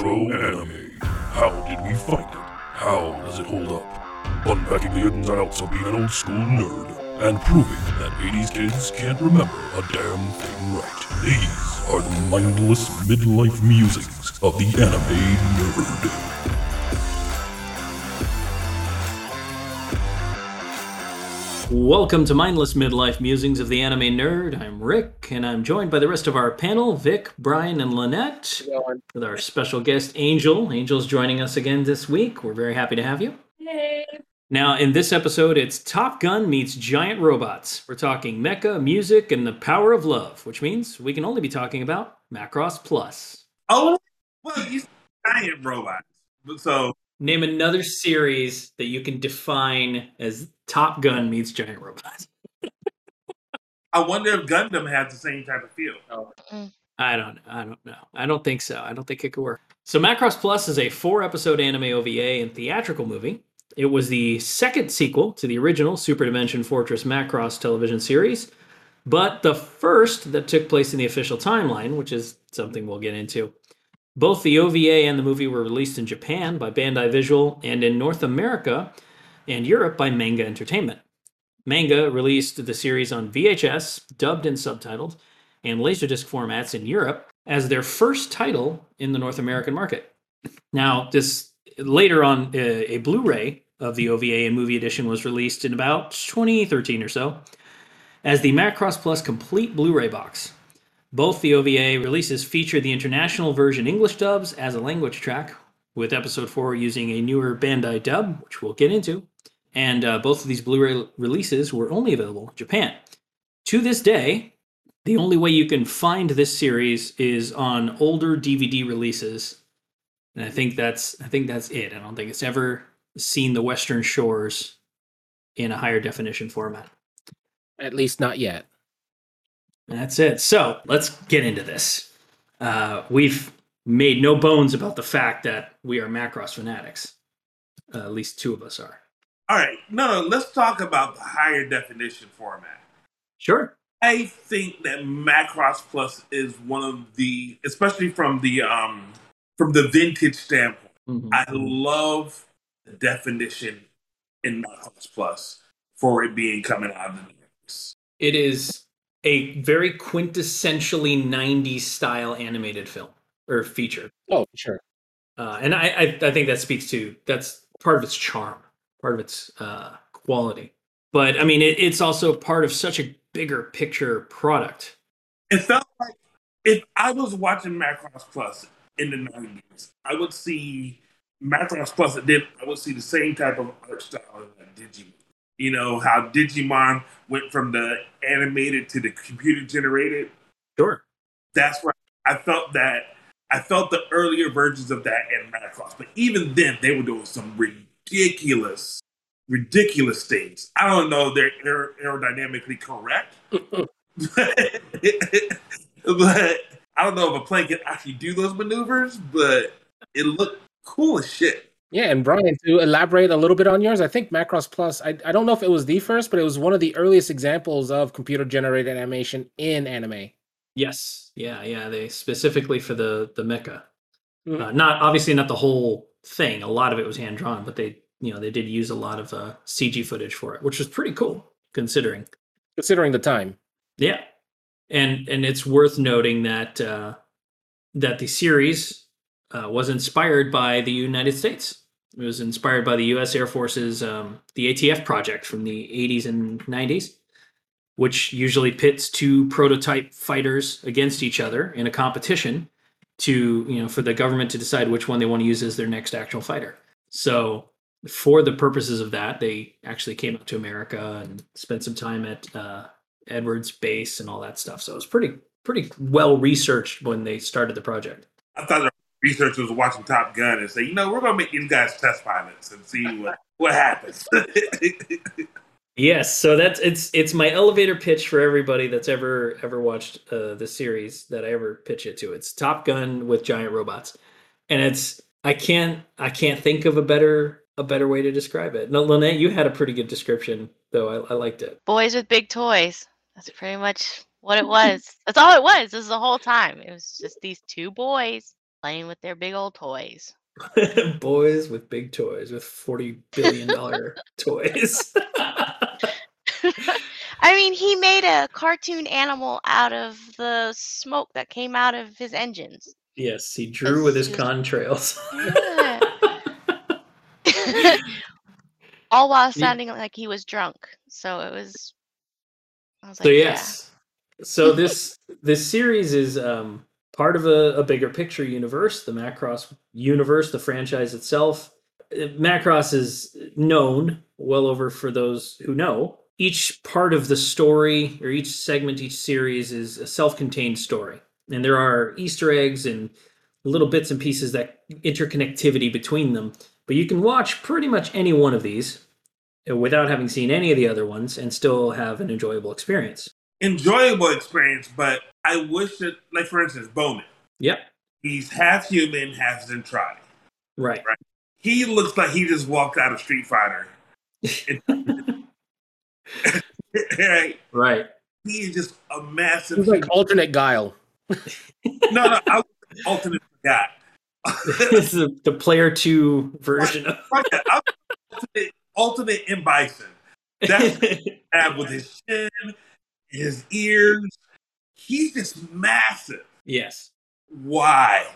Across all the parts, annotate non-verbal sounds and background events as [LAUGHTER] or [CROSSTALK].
Retro anime. How did we find it? How does it hold up? Unpacking the ins and outs of being an old school nerd and proving that 80s kids can't remember a damn thing right. These are the mindless midlife musings of the anime nerd. Welcome to Mindless Midlife Musings of the Anime Nerd. I'm Rick, and I'm joined by the rest of our panel Vic, Brian, and Lynette, with our special guest Angel. Angel's joining us again this week. We're very happy to have you. Hey. Now, in this episode, it's Top Gun meets giant robots. We're talking mecha, music, and the power of love, which means we can only be talking about Macross Plus. Oh, well, you giant robots. So Name another series that you can define as Top Gun meets giant robots. [LAUGHS] I wonder if Gundam has the same type of feel. Oh. I don't I don't know. I don't think so. I don't think it could work. So Macross Plus is a four episode anime OVA and theatrical movie. It was the second sequel to the original Super Dimension Fortress Macross television series, but the first that took place in the official timeline, which is something we'll get into. Both the OVA and the movie were released in Japan by Bandai Visual and in North America and Europe by Manga Entertainment. Manga released the series on VHS, dubbed and subtitled, and Laserdisc formats in Europe as their first title in the North American market. Now, this later on, a, a Blu-ray of the OVA and movie edition was released in about 2013 or so as the Macross Plus complete Blu-ray box. Both the OVA releases feature the international version English dubs as a language track, with episode 4 using a newer Bandai dub, which we'll get into. And uh, both of these Blu ray releases were only available in Japan. To this day, the only way you can find this series is on older DVD releases. And I think that's I think that's it. I don't think it's ever seen the Western Shores in a higher definition format. At least not yet. That's it. So let's get into this. Uh, we've made no bones about the fact that we are Macross fanatics. Uh, at least two of us are. All right, no, no, let's talk about the higher definition format. Sure. I think that Macross Plus is one of the, especially from the um from the vintage standpoint. Mhm. I love the definition in Macross Plus for it being coming out of the mix. It is a very quintessentially 90s style animated film or feature. Oh, sure. Uh, and I, I, I think that speaks to that's part of its charm, part of its uh, quality. But I mean, it, it's also part of such a bigger picture product. it felt like if I was watching Macross Plus in the nineties, I would see Macross Plus, Plus, and then I would see the same type of art style like Digimon. You know how Digimon went from the animated to the computer generated. Sure. That's where I felt that I felt the earlier versions of that in Macross, but even then they were doing some ridiculous, ridiculous things. I don't know if they're aer- aerodynamically correct, [LAUGHS] [LAUGHS] but I don't know if a plane can actually do those maneuvers, but it looked cool as shit. Yeah, and Brian, to elaborate a little bit on yours, I think Macross Plus, I, I don't know if it was the first, but it was one of the earliest examples of computer generated animation in anime. Yes. Yeah. Yeah. They specifically for the the mecha. Mhm. Uh, not obviously not the whole thing. A lot of it was hand drawn, but they you know they did use a lot of uh, CG footage for it, which was pretty cool considering. Considering the time. Yeah, and and it's worth noting that uh, that the series uh, was inspired by the United States. It was inspired by the U.S. Air Force's um, the ATF project from the 80s and 90s, which usually pits two prototype fighters against each other in a competition to you know for the government to decide which one they want to use as their next actual fighter. So for the purposes of that, they actually came up to America and spent some time at uh, Edwards base and all that stuff. So it was pretty pretty well researched when they started the project. I thought researchers were watching Top Gun and say, you know, we're gonna make these guys test pilots and see what what happens. [LAUGHS] Yes, so that's it's it's my elevator pitch for everybody that's ever ever watched uh, the series that I ever pitch it to. It's Top Gun with giant robots, and it's I can't I can't think of a better a better way to describe it. No, Lynette, you had a pretty good description though. I, I liked it. boys with big toys. That's pretty much what it was. That's all it was. This is the whole time. It was just these two boys playing with their big old toys. [LAUGHS] Boys with big toys, with forty billion dollar [LAUGHS] toys. [LAUGHS] I mean, he made a cartoon animal out of the smoke that came out of his engines. yes, he drew with his contrails. Yeah. All while sounding like he was drunk. So it was. I was like, so yeah. yes so this this series is um part of a, a bigger picture universe the macross universe the franchise itself. Uh, macross is known well over for those who know. Each part of the story or each segment each series is a self-contained story. And there are easter eggs and little bits and pieces that interconnectivity between them. But you can watch pretty much any one of these uh, without having seen any of the other ones and still have an enjoyable experience Enjoyable experience, but I wish that, like for instance, Bowman. Yep. He's half human, half Zentradi. Right. Right. He looks like he just walked out of Street Fighter. right? [LAUGHS] [LAUGHS] Right. He is just a massive. It was like alternate guile. [LAUGHS] no, no, I was alternate guy. this is the, the player two version of Fuck that. I was alternate, alternate in Bison. That's bad with his chin, his ears. He's just massive. yes. Why?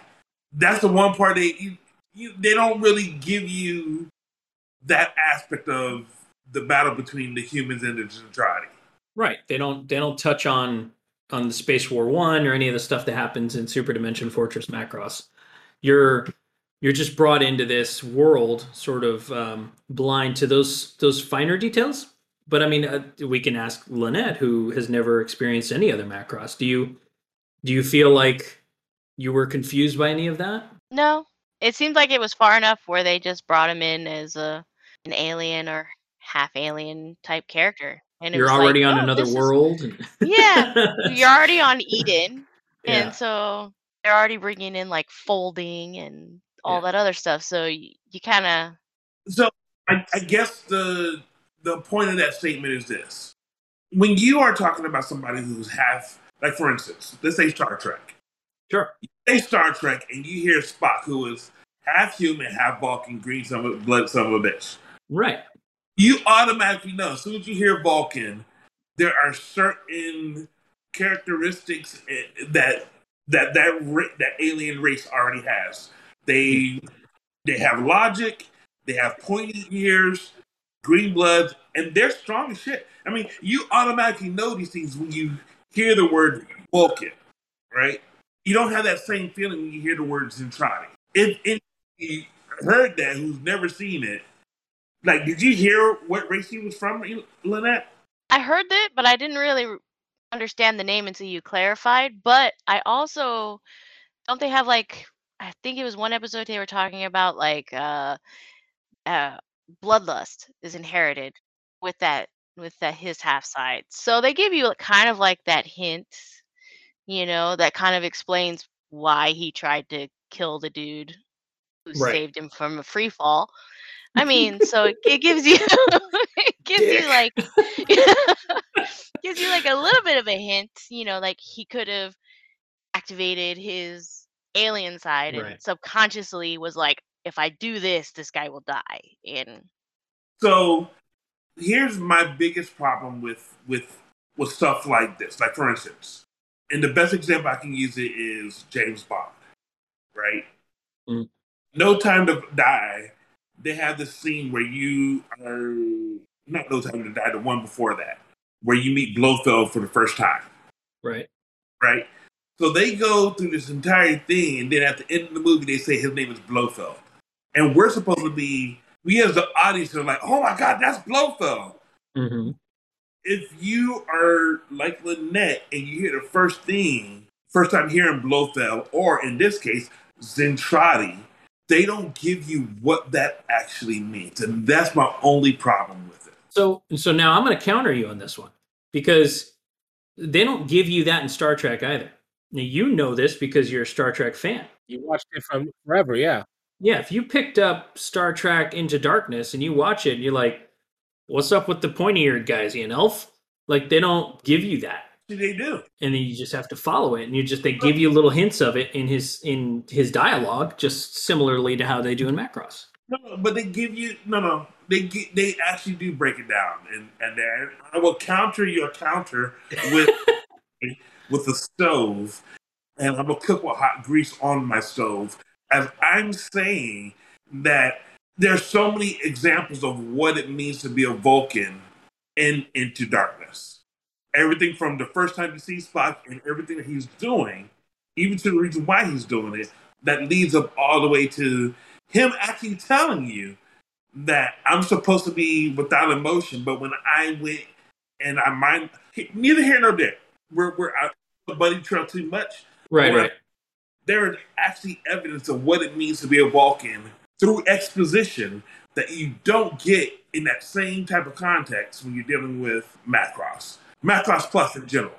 That's the one part they you, you, they don't really give you that aspect of the battle between the humans and the Zentradi. Right. They don't they don't touch on on the Space War One or any of the stuff that happens in Super Dimension Fortress Macross. You're you're just brought into this world sort of um, blind to those those finer details. But I mean, uh, we can ask Lynette, who has never experienced any other Macross. Do you do you feel like you were confused by any of that? No, it seemed like it was far enough where they just brought him in as a an alien or half alien type character, and You're was like, already on "Oh, another this is- world. Yeah, [LAUGHS] You're already on Eden, Yeah. and so they're already bringing in like folding and all Yeah. that other stuff. So you, you kind of So I, I guess the the point of that statement is this: when you are talking about somebody who's half, like for instance, let's say Star Trek. Sure. Say Star Trek, and you hear Spock, who is half human, half Vulcan, green son of a blood son of a bitch. Right. You automatically know as soon as you hear Vulcan, there are certain characteristics eh, that that that that alien race already has. They they have logic, they have pointy ears, green bloods, and they're strong as shit. I mean, you automatically know these things when you hear the word Vulcan, right? You don't have that same feeling when you hear the word Zentradi. If, if you heard that, who's never seen it, like, did you hear what race he was from, Lynette? I heard it, but I didn't really understand the name until you clarified. But I also don't they have like I think it was one episode they were talking about like uh uh bloodlust is inherited with that with that his half side. So they give you kind of like that hint, you know, that kind of explains why he tried to kill the dude who Right. saved him from a free fall. I mean, [LAUGHS] so it, it gives you [LAUGHS] it gives Dick. you like [LAUGHS] gives you like a little bit of a hint, you know, like he could have activated his alien side and subconsciously was like, if I do this, this guy will die. And So here's my biggest problem with with with stuff like this. Like for instance, and the best example I can use it is James Bond, right? Mm. No Time to Die. They have this scene where you are not No Time to Die, the one before that, where you meet Blofeld for the first time, Right. right? So they go through this entire thing, and then at the end of the movie, they say his name is Blofeld, and we're supposed to be we as the audience are like, oh my god, that's Blofeld. hmm if you are like Lynette and you hear the first thing, first time hearing Blofeld, or in this case, Zentradi, they don't give you what that actually means. And that's my only problem with it. So so now I'm going to counter you on this one because they don't give you that in Star Trek either. Now you know this because you're a Star Trek fan. You watched it from forever, yeah. Yeah, if you picked up Star Trek Into Darkness and you watch it, and you're like, "What's up with the pointy-eared guys? He an elf?" Like they don't give you that. They do. and then you just have to follow it and you just they give you little hints of it in his in his dialogue just similarly to how they do in macross No, no, but they give you no, no. They get, they actually do break it down, and and then I will counter your counter with [LAUGHS] with the stove, and I'm gonna cook with hot grease on my stove. As I'm saying that there's so many examples of what it means to be a Vulcan in Into Darkness. Everything from the first time you see Spock and everything that he's doing, even to the reason why he's doing it, that leads up all the way to him actually telling you that I'm supposed to be without emotion, but when I went and I mind neither here nor there, we're we're out the buddy trail too much. right right There is actually evidence of what it means to be a Vulcan through exposition that you don't get in that same type of context when you're dealing with Macross. Macross Plus in general.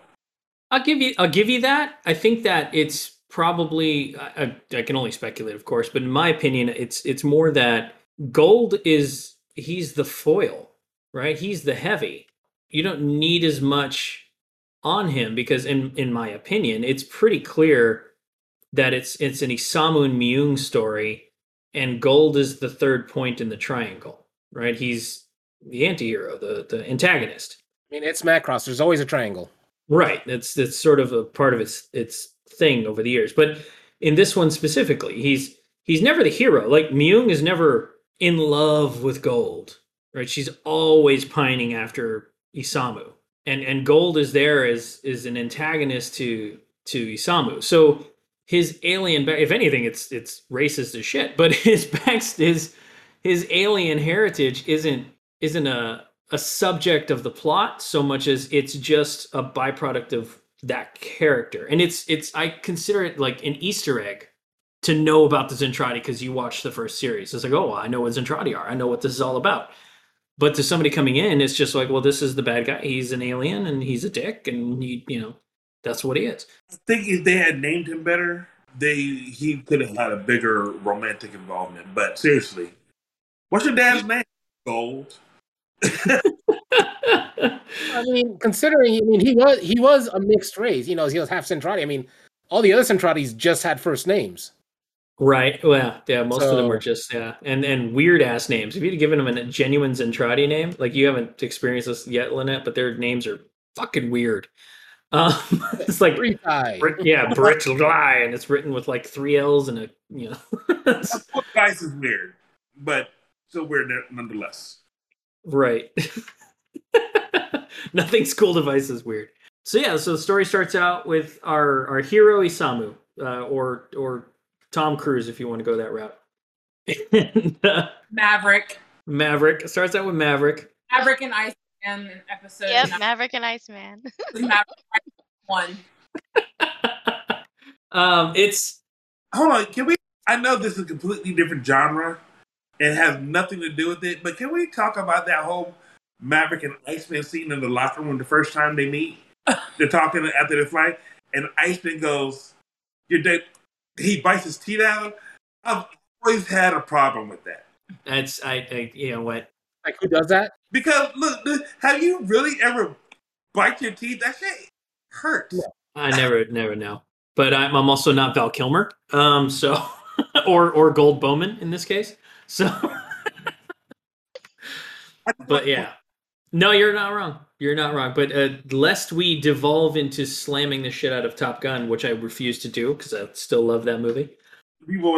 i'll give you i'll give you that i think that it's probably I, I- I can only speculate of course but in my opinion it's it's more that gold is he's the foil right he's the heavy you don't need as much on him because in in my opinion it's pretty clear that it's it's an Isamu and Myung story and gold is the third point in the triangle right? He's the anti-hero the the antagonist. I mean, it's Macross. There's always a triangle. right. That's that's sort of a part of its its thing over the years. But in this one specifically he's he's never the hero. Like Myung is never in love with gold right? She's always pining after Isamu. And and gold is there as is an antagonist to to Isamu. So his alien if anything it's it's racist as shit but [LAUGHS] his back his his alien heritage isn't isn't a a subject of the plot so much as it's just a byproduct of that character. And it's it's i consider it like an easter egg to know about the zentradi because you watched the first series. It's like oh i know what zentradi are. I know what this is all about. But to somebody coming in it's just like well this is the bad guy. He's an alien and he's a dick and he you know that's what he is I think if they had named him better, they he could have had a bigger romantic involvement. But seriously, what's your dad's name? Gold. I mean, considering, I mean, he was he was a mixed race. You know, he was half Zentradi. I mean, all the other Zentradis just had first names. Right. Well, yeah, most of them So- were just yeah, and and weird ass names. If you'd given them a genuine Zentradi name, like you haven't experienced this yet, Lynette, but their names are fucking weird. Um, [LAUGHS] it's like Brit- yeah, Brittle Guy, and it's written with like three L's and a you know. [LAUGHS] School Dice is weird, but still weird nonetheless. right. [LAUGHS] Nothing school device is weird. So yeah, so the story starts out with our our hero Isamu, uh, or or Tom Cruise if you want to go that route. and, uh, Maverick. Maverick it starts out with Maverick. Maverick and Iceman in episode Yep, nine- Maverick and Iceman. Maverick one. [LAUGHS] um, it's Hold on, can we? I know this is a completely different genre and has nothing to do with it, but can we talk about that whole Maverick and Iceman scene in the locker room the first time they meet? [LAUGHS] They're talking after the flight, and Iceman goes, "Your date." He bites his teeth out. I've always had a problem with that that's I, I you know what Like, who does that? because look, look, have you really ever bite your teeth? That shit hurts. I never never know. But I'm I'm also not Val Kilmer. Um, so [LAUGHS] or or Gold Bowman in this case. So, [LAUGHS] but yeah, no, you're not wrong. You're not wrong. But uh, lest we devolve into slamming the shit out of Top Gun, which I refuse to do because I still love that movie. we will.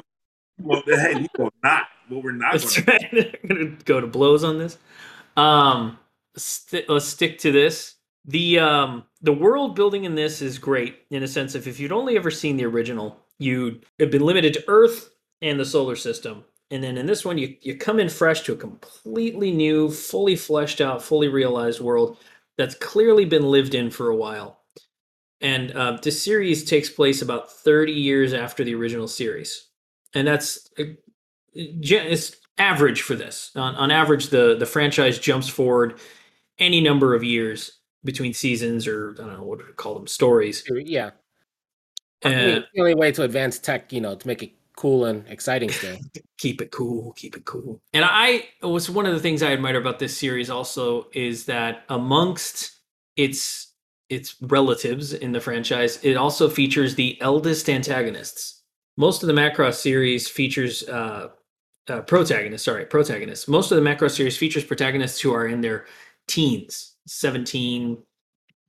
Well, hey, we will not. What we're not going try I'm [LAUGHS] gonna go to blows on this. Um, st- let's stick to this. The um the world building in this is great in a sense of if you'd only ever seen the original, you'd have been limited to Earth and the solar system. And then in this one, you you come in fresh to a completely new, fully fleshed out, fully realized world that's clearly been lived in for a while. And uh, this series takes place about 30 years after the original series, and that's uh, it's average for this. On, on average, the the franchise jumps forward any number of years between seasons, or I don't know what to call them, stories. Yeah. I mean, Uh, the only way to advance tech, you know, to make it cool and exciting still. [LAUGHS] keep it cool, keep it cool. And I was one of the things I admire about this series also is that amongst its its relatives in the franchise, it also features the eldest antagonists. Most of the Macross series features uh, uh, protagonists. Sorry, protagonists. Most of the Macross series features protagonists who are in their teens, seventeen.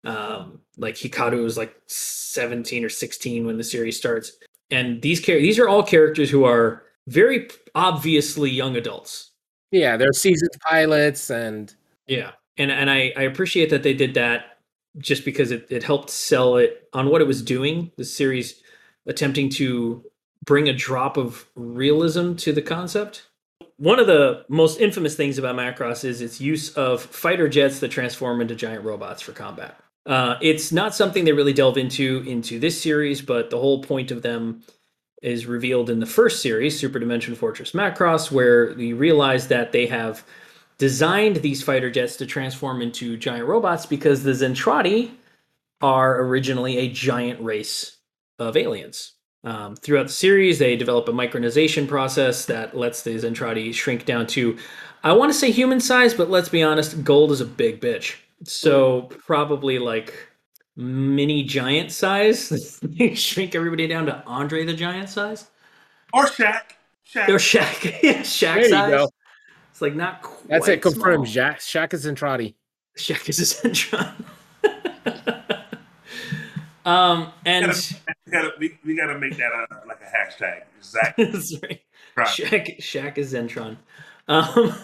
Um, like Hikaru is like seventeen or sixteen when the series starts, and these char- these are all characters who are very obviously young adults. Yeah, they're seasoned pilots and Yeah, and and I I appreciate that they did that just because it it helped sell it on what it was doing. The series attempting to bring a drop of realism to the concept. One of the most infamous things about Macross is its use of fighter jets that transform into giant robots for combat. Uh, it's not something they really delve into into this series, but the whole point of them is revealed in the first series, Super Dimension Fortress Macross, where we realize that they have designed these fighter jets to transform into giant robots because the Zentradi are originally a giant race of aliens. Um, throughout the series, they develop a micronization process that lets the Zentradi shrink down to, I want to say human size, but let's be honest, gold is a big bitch. So probably like mini giant size. [LAUGHS] they shrink everybody down to Andre the Giant size. Or Shaq. Shaq. Or Shaq. [LAUGHS] yeah, Shaq There you go. It's like not quite that's it. Confirmed. small. Shaq, Shaq is Zentradi. Shaq is a Zentron. [LAUGHS] um, and We gotta, we, we gotta make that a, like a hashtag. Exactly. [LAUGHS] right. Right. Shaq, Shaq is Zentron. Um,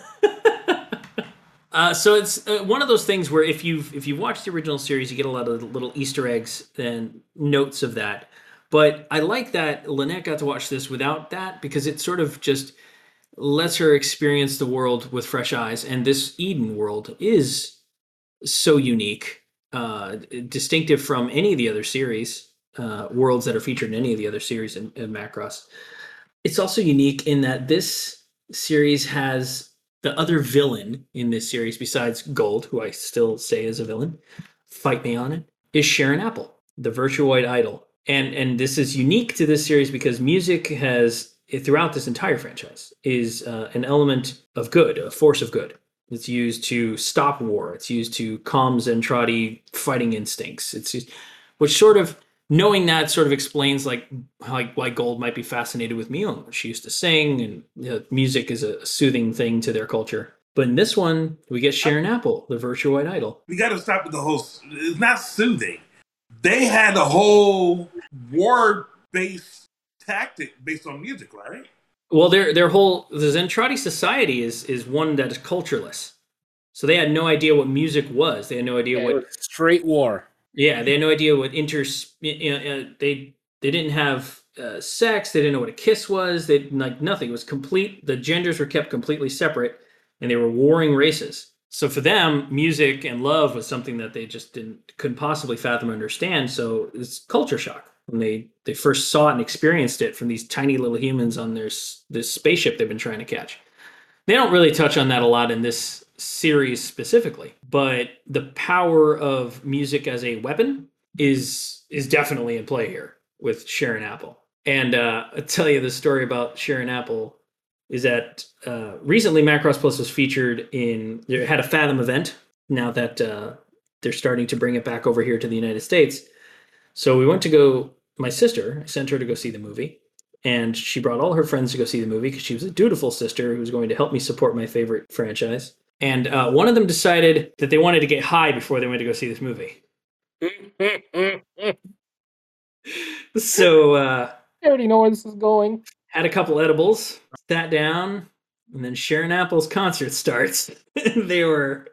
[LAUGHS] uh, so it's uh, one of those things where if you've if you've watched the original series, you get a lot of little Easter eggs and notes of that. But I like that Lynette got to watch this without that because it sort of just lets her experience the world with fresh eyes. And this Eden world is so unique, uh, distinctive from any of the other series uh, worlds that are featured in any of the other series in, in Macross. It's also unique in that this series has the other villain in this series, besides Gold, who I still say is a villain, fight me on it, is Sharon Apple, the Virtuoid Idol. And and this is unique to this series because music has throughout this entire franchise is uh, an element of good, a force of good. It's used to stop war. It's used to calm Zentradi fighting instincts. It's used, which sort of knowing that sort of explains like like why Gold might be fascinated with Myung. She used to sing, and you know, music is a soothing thing to their culture. But in this one, we get Sharon Apple, the Virtuoid Idol. we gotta stop with the whole. It's not soothing. They had a whole war-based tactic based on music, right? Well, their their whole the Zentradi society is is one that is cultureless. So they had no idea what music was. They had no idea Yeah, what straight war. Yeah, they had no idea what inter. You know, uh, they they didn't have uh, sex. They didn't know what a kiss was. They like nothing. It was complete. The genders were kept completely separate, and they were warring races. So for them, music and love was something that they just didn't couldn't possibly fathom or understand. So it's culture shock when they they first saw it and experienced it from these tiny little humans on their this spaceship they've been trying to catch. They don't really touch on that a lot in this series specifically, but the power of music as a weapon is is definitely in play here with Sharon Apple. And uh, I'll tell you the story about Sharon Apple is that uh, recently Macross Plus was featured in they had a Fathom event. Now that uh, they're starting to bring it back over here to the United States, so we went to go. My sister I sent her to go see the movie, and she brought all her friends to go see the movie because she was a dutiful sister who was going to help me support my favorite franchise. And uh, one of them decided that they wanted to get high before they went to go see this movie. [LAUGHS] So uh, I already know where this is going. had a couple edibles, sat down, and then Sharon Apple's concert starts. [LAUGHS] they were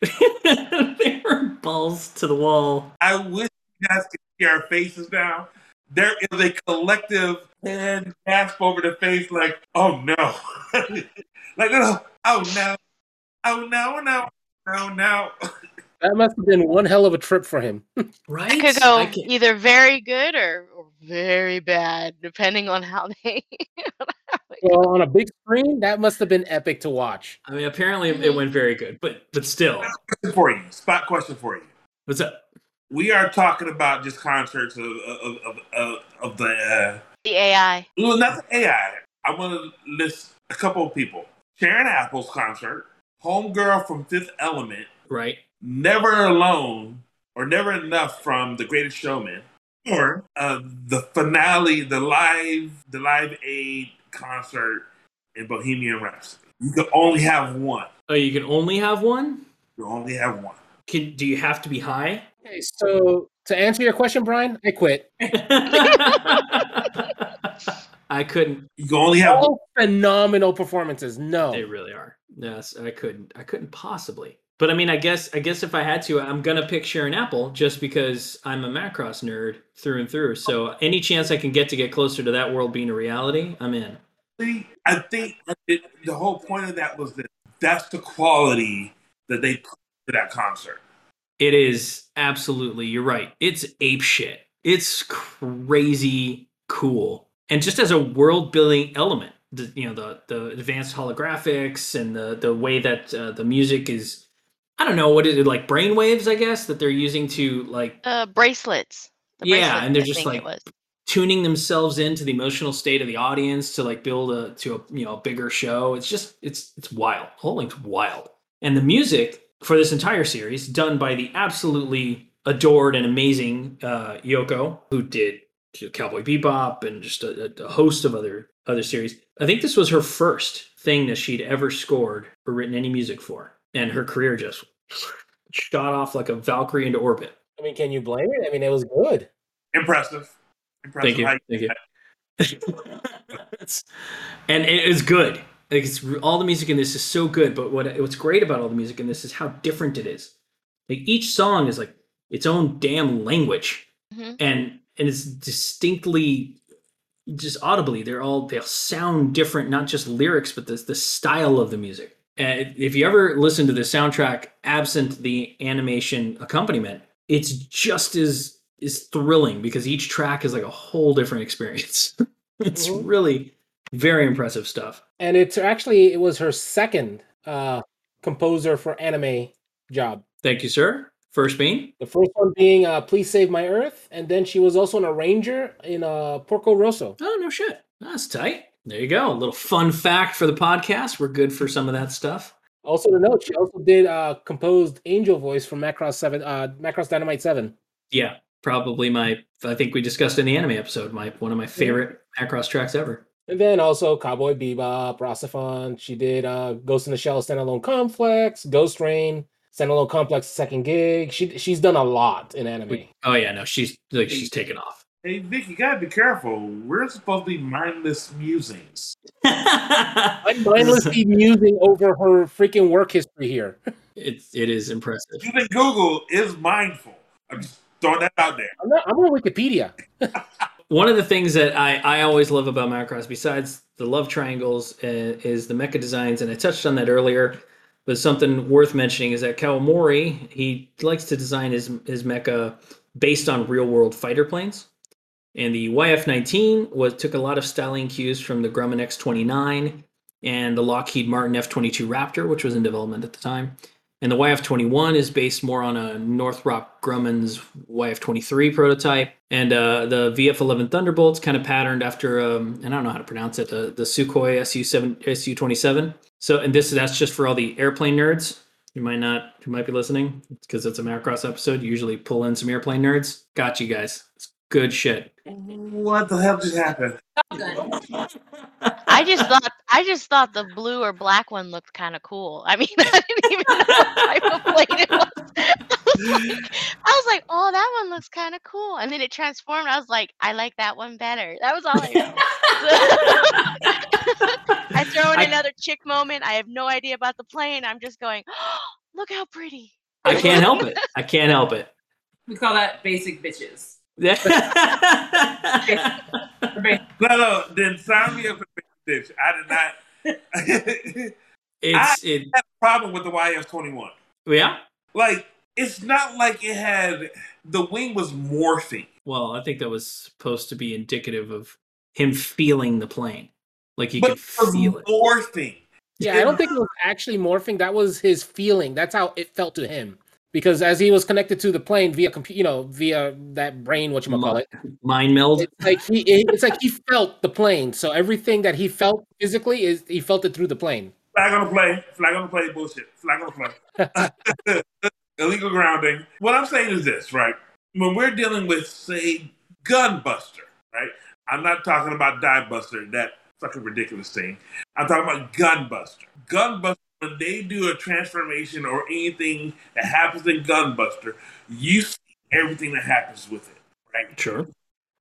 [LAUGHS] they were balls to the wall. I wish you guys could see our faces now. There is a collective hand gasp over the face, like, oh no. [LAUGHS] like, oh, oh no, oh no. Oh no, oh no, no, no. That must have been one hell of a trip for him. [LAUGHS] Right? It could go either very good or, or very bad, depending on how they. [LAUGHS] Well, on a big screen, that must have been epic to watch. I mean, apparently it went very good, but but still, Question for you, spot question for you. what's up? We are talking about just concerts of of of, of, of the uh, the AI. well, not the AI. I want to list a couple of people. Sharon Apple's concert, Homegirl from Fifth Element, Right? Never Alone, or Never Enough from The Greatest Showman, or uh, the finale, the live, the live aid concert in Bohemian Rhapsody. You can only have one. Oh, you can only have one. You only have one. Can do you have to be high? Okay, so to answer your question, Brian, I quit. [LAUGHS] [LAUGHS] I couldn't. You only have. All phenomenal performances. No. They really are. Yes, I couldn't. I couldn't possibly. But I mean, I guess. I guess if I had to, I'm gonna pick Sharon Apple just because I'm a Macross nerd through and through. So any chance I can get to get closer to that world being a reality, I'm in. I think it, the whole point of that was that that's the quality that they put to that concert. It is absolutely. You're right. It's ape shit. It's crazy cool, and just as a world building element, the, you know the the advanced holographics and the the way that uh, the music is. I don't know what is it like brainwaves, I guess that they're using to like Uh, bracelets. The Yeah, bracelets, and they're I just like- tuning themselves into the emotional state of the audience to like build a to a you know a bigger show. It's just it's it's wild. Whole thing's wild. And the music for this entire series done by the absolutely adored and amazing uh, Yoko, who did Cowboy Bebop and just a, a host of other other series. I think this was her first thing that she'd ever scored or written any music for, and her career just shot off like a Valkyrie into orbit. I mean, can you blame it? I mean, it was good. Impressive. Impressive. Thank you. Thank you. [LAUGHS] And it is good. Like it's all the music in this is so good. But what what's great about all the music in this is how different it is. Like each song is like its own damn language, Mhm. and and it's distinctly, just audibly. They're all they sound different, not just lyrics, but the the style of the music. And if you ever listen to the soundtrack absent the animation accompaniment, it's just as is thrilling because each track is like a whole different experience. [LAUGHS] it's really very impressive stuff. And it's actually it was her second uh composer for anime job. Thank you, sir. First being The first one being uh Please Save My Earth, and then she was also an arranger in uh Porco Rosso. oh no shit, that's tight. There you go. A little fun fact for the podcast. We're good for some of that stuff. Also to note, she also did uh composed Angel Voice from Macross Seven, uh Macross Dynamite Seven. Yeah, probably my. I think we discussed in the anime episode. My one of my favorite Macross tracks ever. And then also Cowboy Bebop, Rossifon. She did uh Ghost in the Shell Standalone Complex, Ghost Rain, Standalone Complex Second Gig. She she's done a lot in anime. Oh yeah, no, she's like she's taken off. Hey, Vic, you gotta be careful. We're supposed to be mindless musings. [LAUGHS] I'm mindlessly musing over her freaking work history here. It's it is impressive. Even Google is mindful. I'm just throwing that out there. I'm not I'm on Wikipedia. [LAUGHS] One of the things that I, I always love about Macross, besides the love triangles, uh, is the mecha designs, and I touched on that earlier. But something worth mentioning is that Kawamori he likes to design his his mecha based on real world fighter planes, and the YF-19 was took a lot of styling cues from the Grumman X-29 and the Lockheed Martin F-22 Raptor, which was in development at the time. And the YF-21 is based more on a Northrop Grumman's YF-23 prototype, and uh, the VF-11 Thunderbolt's kind of patterned after, um, and I don't know how to pronounce it, the, Sukhoi Su-7 Su-27. So, and this is that's just for all the airplane nerds. You might not, who might be listening, because it's a Macross episode. You usually pull in some airplane nerds. Got you guys. It's good shit. What the hell just happened? I just thought I just thought the blue or black one looked kind of cool. I mean, [LAUGHS] I didn't even know what type of plane it was. I was like, I was like, oh, that one looks kind of cool. And then it transformed. I was like, I like that one better. That was all I know. [LAUGHS] I throw in I- another chick moment. I have no idea about the plane. I'm just going, oh, look how pretty. I can't help it. I can't help it. We call that basic bitches. Or [LAUGHS] No, no, then sign me up for the bitch. I did not [LAUGHS] it's it. have a problem with the YF-21. Yeah. Like, it's not like it had the wing was morphing. Well, I think that was supposed to be indicative of him feeling the plane, like he but could it was feel it. morphing. Yeah, I don't think it was actually morphing. That was his feeling. That's how it felt to him. Because as he was connected to the plane via computer, you know, via that brain, what you call it, Mind meld. it's like he, it's like he felt the plane. So everything that he felt physically is he felt it through the plane. Flag on the play. Flag on the play. Bullshit. Flag on the play. [LAUGHS] illegal grounding. What I'm saying is this, right? When we're dealing with, say, Gunbuster, right? I'm not talking about Diebuster, that fucking ridiculous thing. I'm talking about Gunbuster. Gunbuster, when they do a transformation or anything that happens in Gunbuster, you see everything that happens with it, right? Sure.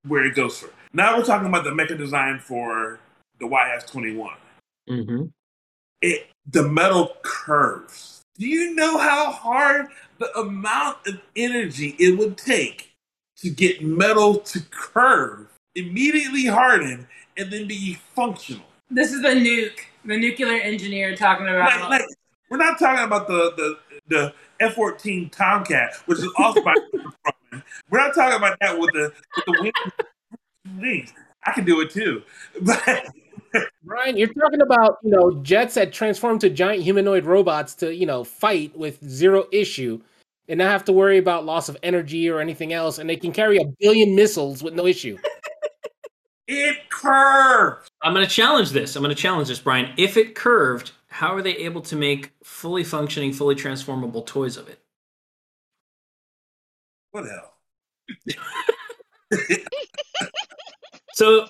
Where it goes for. Now we're talking about the mecha design for the YF-21. Mm-hmm. It the metal curves. Do you know how hard the amount of energy it would take to get metal to curve, immediately harden, and then be functional? This is the nuke, the nuclear engineer talking about. Like, like we're not talking about the the the F fourteen Tomcat, which is also by [LAUGHS] We're not talking about that with the with the wings. wings. I can do it too, [LAUGHS] but Brian, you're talking about you know jets that transform to giant humanoid robots to you know fight with zero issue, and not have to worry about loss of energy or anything else, and they can carry a billion missiles with no issue. It curves. I'm going to challenge this. I'm going to challenge this, Brian. If it curved, how are they able to make fully functioning, fully transformable toys of it? What the hell? [LAUGHS] So,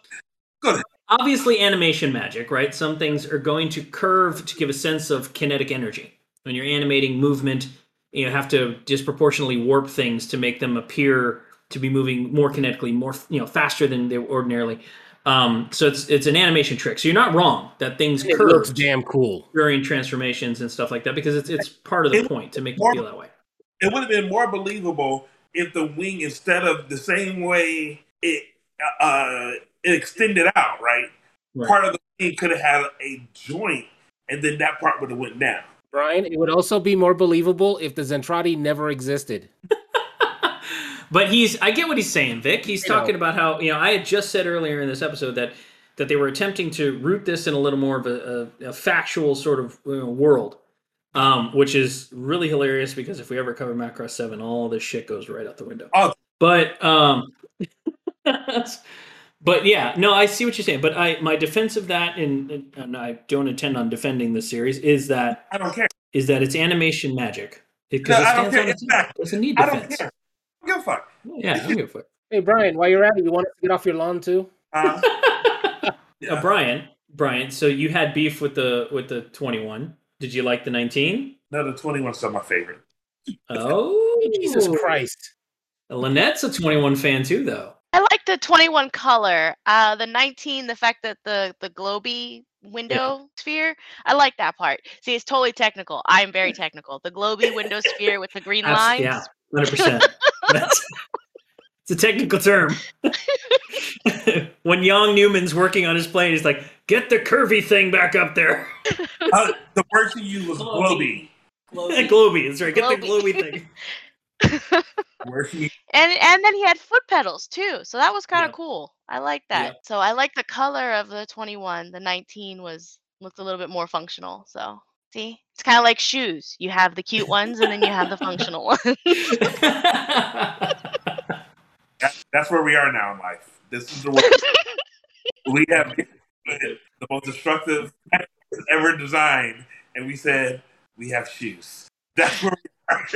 Good. obviously, animation magic, right? Some things are going to curve to give a sense of kinetic energy. When you're animating movement, you have to disproportionately warp things to make them appear to be moving more kinetically, more you know, faster than they ordinarily. Um, so it's it's an animation trick. So you're not wrong that things It looks curve damn cool. during transformations and stuff like that because it's it's part of the point to make you feel that way. it would have been more believable if the wing instead of the same way it uh it extended out right, Right. part of the wing could have had a joint and then that part would have went down Brian, it would also be more believable if the Zentradi never existed. [LAUGHS] but he's I get what he's saying, Vic. He's You know. talking about how you know I had just said earlier in this episode that that they were attempting to root this in a little more of a, a, a factual sort of you know, world, um, which is really hilarious because if we ever cover Macross Seven, all this shit goes right out the window. Oh. But um, [LAUGHS] but yeah, no, I see what you're saying. But I my defense of that, and and I don't intend on defending the series, is that i don't care is that it's animation magic. Because No, it I don't care. its own. Exactly. It doesn't need i don't defense. care I don't give a fuck Yeah, I don't give a fuck. [LAUGHS] Hey Brian, while you're at it, you want to get off your lawn too? [LAUGHS] uh, Uh. Brian, Brian. So you had beef with the with the twenty one. Did you like the nineteen? no the 21's still my favorite Oh, [LAUGHS] Jesus Christ. Lynette's a twenty one fan too, though. I like the 21 color. Uh, the 19, the fact that the the globy window sphere. I like that part. See, it's totally technical. I'm very technical. The globy window sphere with the green lines. yeah, hundred percent. That's it's a technical term. [LAUGHS] when Yang Neumann's working on his plane, he's like, "Get the curvy thing back up there." [LAUGHS] uh, the word you used was Globy. globy [LAUGHS] globy. That's right. Get the Globy. globy thing. word you And and then he had foot pedals too. So that was kind of Yeah. cool. I like that. Yeah. So I like the color of the 21. The 19 was looked a little bit more functional. So see, it's kind of like shoes. You have the cute ones and then you have the functional [LAUGHS] ones. that, that's where we are now in life this is the way [LAUGHS] we have the most destructive [LAUGHS] ever designed and we said we have shoes that's where we are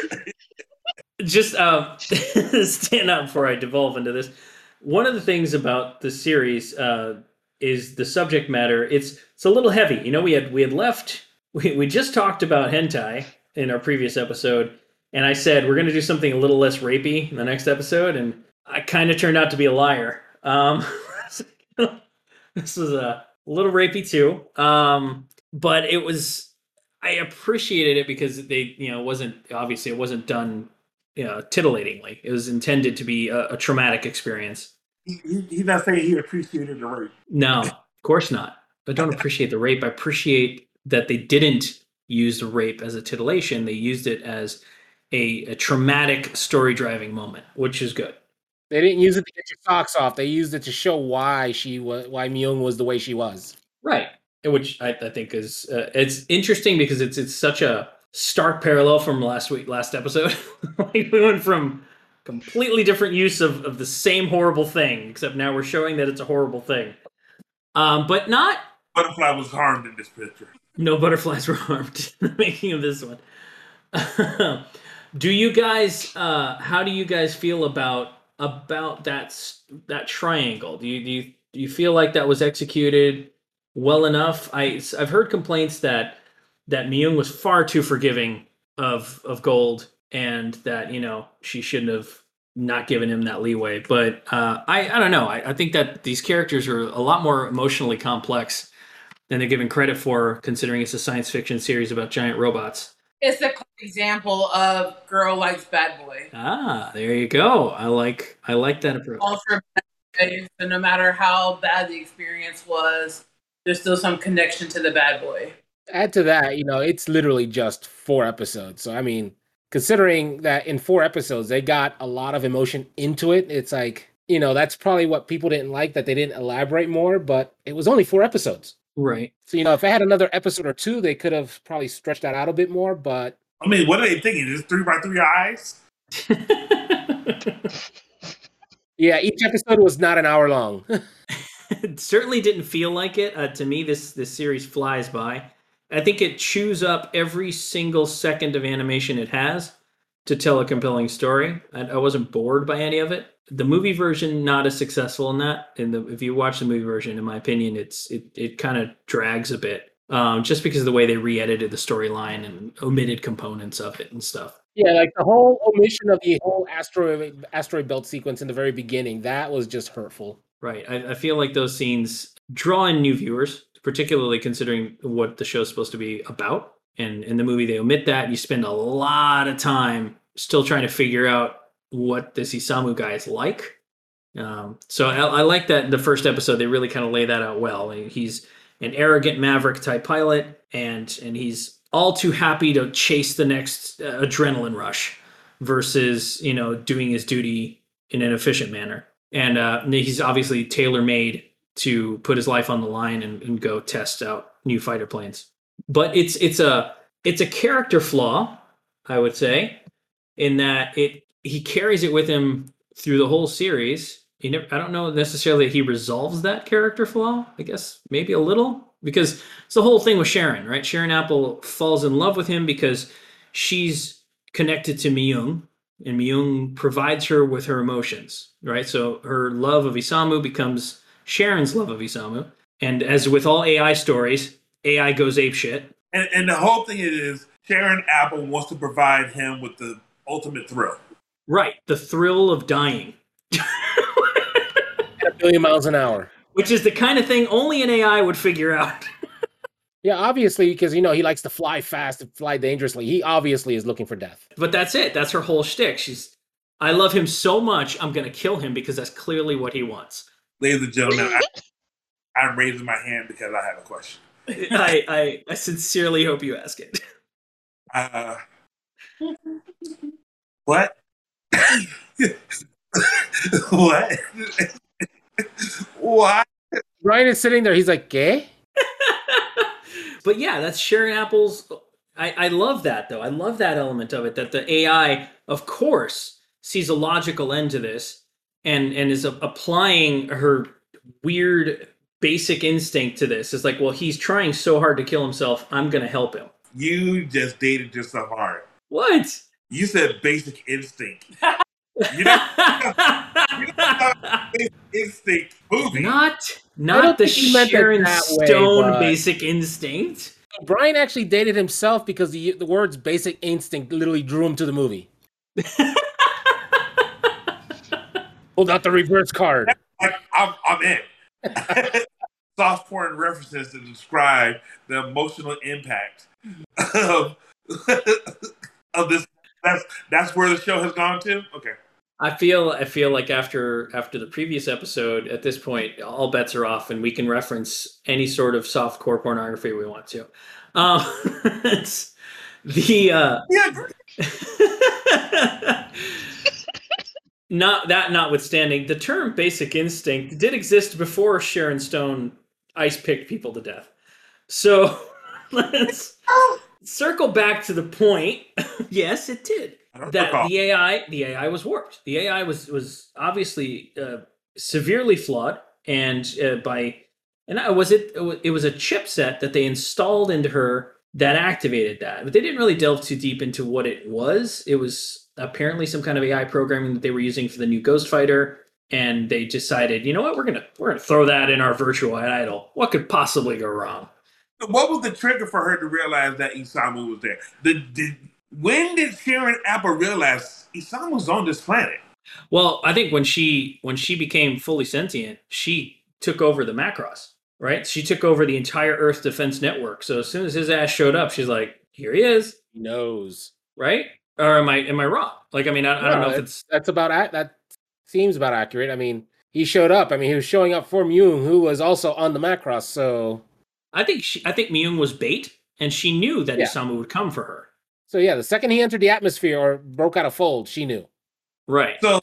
just um, stand up before I devolve into this. One of the things about the series uh, is the subject matter. It's it's a little heavy. You know, we had we had left. We we just talked about hentai in our previous episode, and I said we're going to do something a little less rapey in the next episode, and I kind of turned out to be a liar. Um, [LAUGHS] this was a little rapey too, um, but it was. I appreciated it because they, you know, it wasn't obviously it wasn't done you know, titillatingly. It was intended to be a, a traumatic experience. he, he, he's not saying he appreciated the rape No, of course not. I don't appreciate the rape. I appreciate that they didn't use the rape as a titillation. They used it as a, a traumatic story driving moment, which is good. They didn't use it to get your socks off. They used it to show why she was why Myung was the way she was. Right. Which I, I think is uh, it's interesting because it's it's such a stark parallel from last week last episode. [LAUGHS] like we went from completely different use of, of the same horrible thing, except now we're showing that it's a horrible thing. Um, but not butterfly was harmed in this picture no butterflies [LAUGHS] were harmed in the making of this one. [LAUGHS] Do you guys? Uh, how do you guys feel about about that that triangle? Do you do you do you feel like that was executed well enough? I I've heard complaints that that Myung was far too forgiving of of Gold, and that you know she shouldn't have not given him that leeway. But uh, I I don't know. I, I think that these characters are a lot more emotionally complex than they're given credit for, considering it's a science fiction series about giant robots. It's a clear example of girl likes bad boy. Ah, there you go. I like I like that approach. All bad boy. So no matter how bad the experience was, there's still some connection to the bad boy. Add to that, you know, it's literally just four episodes. So I mean, considering that in four episodes they got a lot of emotion into it, it's like you know that's probably what people didn't like that they didn't elaborate more. But it was only four episodes. Right. So you know, if I had another episode or two, they could have probably stretched that out a bit more. But I mean, what are they thinking? Is three by three eyes? [LAUGHS] yeah, each episode was not an hour long. it [LAUGHS] certainly didn't feel like it. Uh, to me, this this series flies by. I think it chews up every single second of animation it has to tell a compelling story. I, I wasn't bored by any of it. The movie version not as successful in that. And the, if you watch the movie version, in my opinion, it's it it kind of drags a bit. Um, just because of the way they re-edited the storyline and omitted components of it and stuff. yeah, like the whole omission of the whole asteroid asteroid belt sequence in the very beginning that was just hurtful. Right. I, I feel like those scenes draw in new viewers, particularly considering what the show's supposed to be about. And in the movie, they omit that. You spend a lot of time still trying to figure out what this Isamu guy is like. Um, so I, I like that in the first episode, they really kind of lay that out well. He's an arrogant maverick type pilot, and and he's all too happy to chase the next uh, adrenaline rush versus you know doing his duty in an efficient manner and uh, he's obviously tailor made to put his life on the line and, and go test out new fighter planes. But it's it's a it's a character flaw, I would say, in that it he carries it with him through the whole series. He never, I don't know necessarily he resolves that character flaw. I guess maybe a little because it's the whole thing with Sharon, right? Sharon Apple falls in love with him because she's connected to Myung, and Myung provides her with her emotions, right? So her love of Isamu becomes Sharon's love of Isamu. And as with all AI stories, AI goes apeshit. And, and the whole thing is Sharon Apple wants to provide him with the ultimate thrill. Right, the thrill of dying, a billion miles an hour. which is the kind of thing only an AI would figure out. Yeah, obviously, because you know he likes to fly fast and fly dangerously. He obviously is looking for death. but that's it. That's her whole shtick. She's, I love him so much, I'm going to kill him because that's clearly what he wants. Ladies and gentlemen, [LAUGHS] I, I'm raising my hand because I have a question. I, I, I sincerely hope you ask it. Uh, what? [LAUGHS] what? what? Ryan is sitting there. He's like, "Gay." [LAUGHS] but yeah, that's Sharon Apple's. I, I love that though. I love that element of it. That the AI, of course, sees a logical end to this, and and is a- applying her weird basic instinct to this. It's like, well, he's trying so hard to kill himself. I'm gonna help him. You just dated yourself hard. What? You said basic instinct. [LAUGHS] You know, [LAUGHS] basic instinct movie. not I not don't the think he meant it Sharon that way, Stone but- basic instinct. Brian actually dated himself because the the words "basic instinct" literally drew him to the movie. [LAUGHS] Pulled out the reverse card. Like, I'm, I'm in. [LAUGHS] Soft porn references to describe the emotional impact of, of this. That's that's where the show has gone to. Okay. I feel I feel like after after the previous episode, at this point, all bets are off, and we can reference any sort of soft core pornography we want to. Um, [LAUGHS] it's the uh, Yeah. [LAUGHS] not that notwithstanding, the term basic instinct did exist before Sharon Stone ice picked people to death. So [LAUGHS] let's circle back to the point. yes, it did. I don't that recall. the AI the AI was warped. The AI was was obviously uh, severely flawed, and uh, by and I was it it was a chipset that they installed into her that activated that. But they didn't really delve too deep into what it was. It was apparently some kind of AI programming that they were using for the new Ghost Fighter. And they decided, you know what, we're gonna we're gonna throw that in our virtual idol. What could possibly go wrong? What was the trigger for her to realize that Isamu was there? The, did, when did Sharon Apple realize Isamu was on this planet? Well, I think when she when she became fully sentient, she took over the Macross, right? She took over the entire Earth Defense Network. So as soon as his ass showed up, she's like, "Here he is," He knows. right? Or am I am I wrong? Like, I mean, I, I don't No, know if it's That's about that seems about accurate. I mean, he showed up. I mean, he was showing up for Myung, who was also on the Macross. So, I think she, I think Myung was bait, and she knew that Yeah. Isamu would come for her. So yeah, the second he entered the atmosphere or broke out of fold, she knew. Right. So-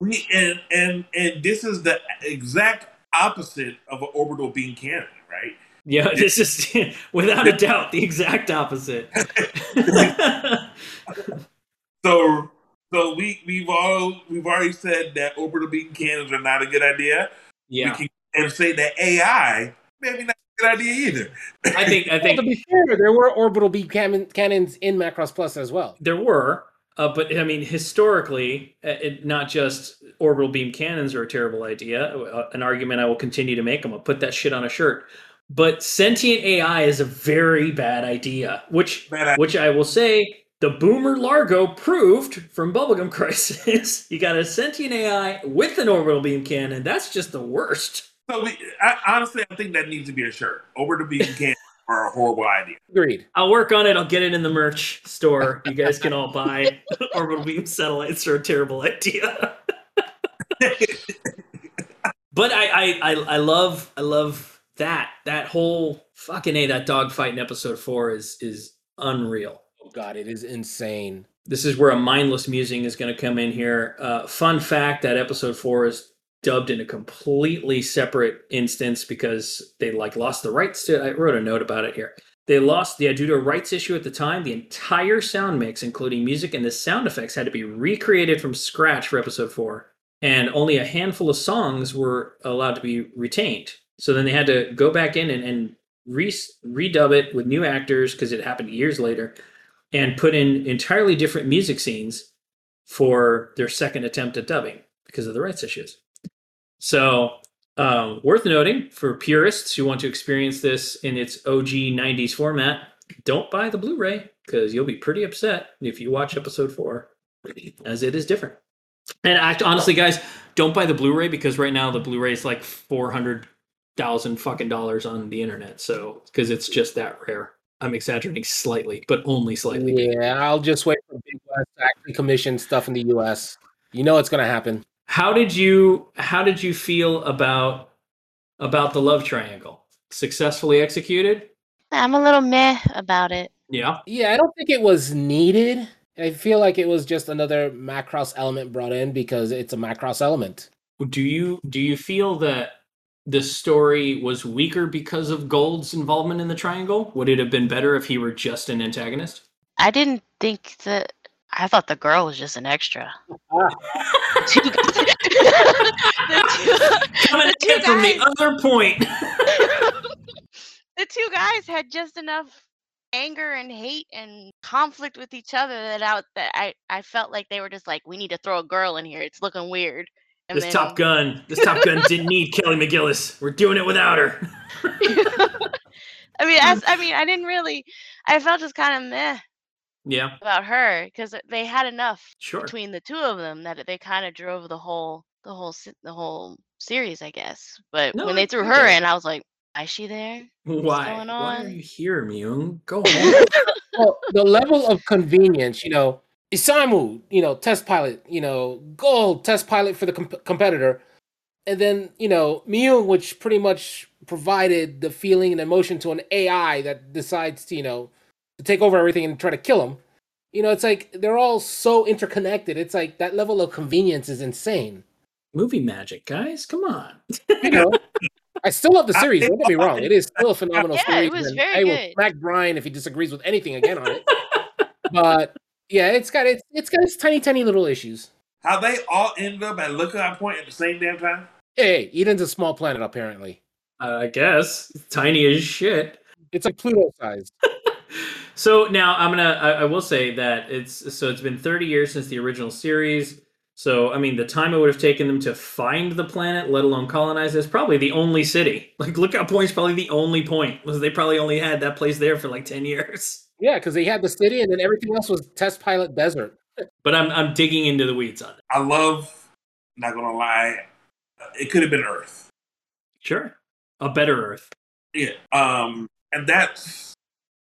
We and and and this is the exact opposite of an orbital beam cannon, right? yeah, [LAUGHS] this is [LAUGHS] without a doubt the exact opposite. [LAUGHS] So so we we've all we've already said that orbital beam cannons are not a good idea. yeah, We can and say that AI maybe not a good idea either. I think I Well, think to be fair, there were orbital beam cannon- cannons in Macross Plus as well. There were, uh, but I mean, historically, uh, it, not just orbital beam cannons are a terrible idea. Uh, an argument I will continue to make. I'm gonna put that shit on a shirt. But sentient AI is a very bad idea, which Bad idea. which I will say the Boomer Largo proved from Bubblegum [LAUGHS] Crisis. you got a sentient AI with an orbital beam cannon. That's just the worst. So we I, honestly I think that needs to be a shirt. Orbital beam cannons are a horrible idea. Agreed. I'll work on it. I'll get it in the merch store. You guys can all buy orbital beam satellites are a terrible idea. [LAUGHS] but I, I, I, I love, I love that. That whole fucking a that dogfight in episode four is is unreal. Oh God, it is insane. This is where a mindless musing is going to come in here. Uh, fun fact: that episode four is dubbed in a completely separate instance because they like lost the rights to. I wrote a note about it here. They lost the due to a rights issue at the time. The entire sound mix, including music and the sound effects, had to be recreated from scratch for episode four, and only a handful of songs were allowed to be retained. So then they had to go back in and, and re- redub it with new actors because it happened years later and put in entirely different music scenes for their second attempt at dubbing because of the rights issues. So, um, worth noting for purists who want to experience this in its OG 90s format, don't buy the Blu ray because you'll be pretty upset if you watch episode four, as it is different. And act, honestly, guys, don't buy the Blu ray because right now the Blu ray is like 400,000 fucking dollars on the internet. So, because it's just that rare. I'm exaggerating slightly, but only slightly. Yeah, I'll just wait for Big West to actually commission stuff in the U.S. You know it's gonna happen. How did you how did you feel about about the love triangle? Successfully executed? I'm a little meh about it. Yeah. Yeah, I don't think it was needed. I feel like it was just another Macross element brought in because it's a Macross element. Do you do you feel that the story was weaker because of Guld's involvement in the triangle? Would it have been better if he were just an antagonist? I didn't think that. I thought the girl was just an extra. Ah. The [LAUGHS] two guys- the two- Coming The two in from the other point. [LAUGHS] the two guys had just enough anger and hate and conflict with each other that out that I, I felt like they were just like we need to throw a girl in here it's looking weird and this then, Top Gun, this Top Gun didn't need Kelly McGillis. We're doing it without her. [LAUGHS] I mean as, I mean I didn't really I felt just kind of meh Yeah, about her because they had enough sure. between the two of them that they kind of drove the whole the whole the whole series I guess but No, when I- they threw I her get in I was like is she there Why? going Why are you here, Myung? Go home. [LAUGHS] Well, the level of convenience, you know, Isamu, you know, test pilot, you know, Guld test pilot for the comp- competitor, and then you know Myung, which pretty much provided the feeling and emotion to an AI that decides to, you know, to take over everything and try to kill him. You know, it's like they're all so interconnected. It's like that level of convenience is insane. Movie magic, guys. Come on. [LAUGHS] You know, I still love the series. Don't get me wrong; it is still a phenomenal Yeah, series. it was and very I will good. smack Brian if he disagrees with anything again on it. [LAUGHS] but yeah, it's got its it's got its tiny, tiny little issues. How they all end up at lookout point at the same damn time? Hey, Eden's a small planet apparently. Uh, I guess tiny as shit. It's like Pluto sized. [LAUGHS] so now I'm gonna. I, I will say that it's so it's been 30 years since the original series. So I mean, the time it would have taken them to find the planet, let alone colonize it, is probably the only city. [LAUGHS] Like Lookout Point's probably the only point. Was they probably only had that place there for like 10 years. [LAUGHS] Yeah, because they had the city, and then everything else was test pilot desert. [LAUGHS] But I'm I'm digging into the weeds on it. I love. Not gonna lie, it could have been Earth. Sure, a better Earth. Yeah. Um, and that's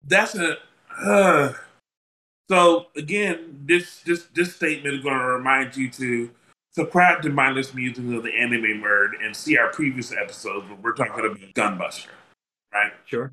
that's a. Uh, [SIGHS] so again, this this this statement is going to remind you to subscribe to mindless music of the anime nerd and see our previous episodes where we're talking about Gunbuster, right? Sure.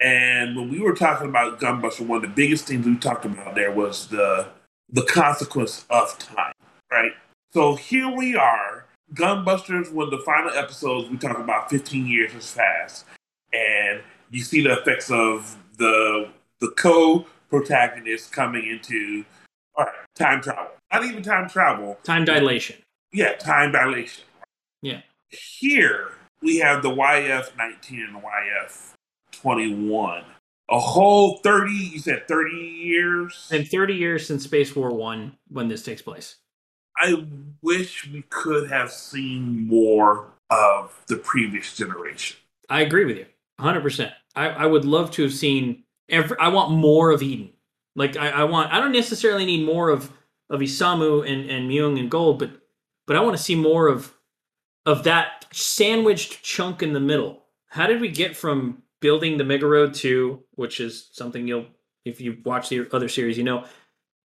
And when we were talking about Gunbuster, one of the biggest things we talked about there was the the consequence of time, right? So here we are, Gunbusters. One of the final episodes, we talk about 15 years has passed, and you see the effects of the the co-protagonist coming into all right, time travel. Not even time travel. Time dilation. Yeah, time dilation. Yeah. Here we have the YF 19 and the YF 21. A whole 30, you said 30 years? And 30 years since Space War One when this takes place. I wish we could have seen more of the previous generation. I agree with you, 100. percent I I would love to have seen every. I want more of Eden. Like I, I want. I don't necessarily need more of of Isamu and and Myung and Guld, but but I want to see more of of that sandwiched chunk in the middle. How did we get from building the Mega Road 2, which is something you'll if you watch the other series, you know,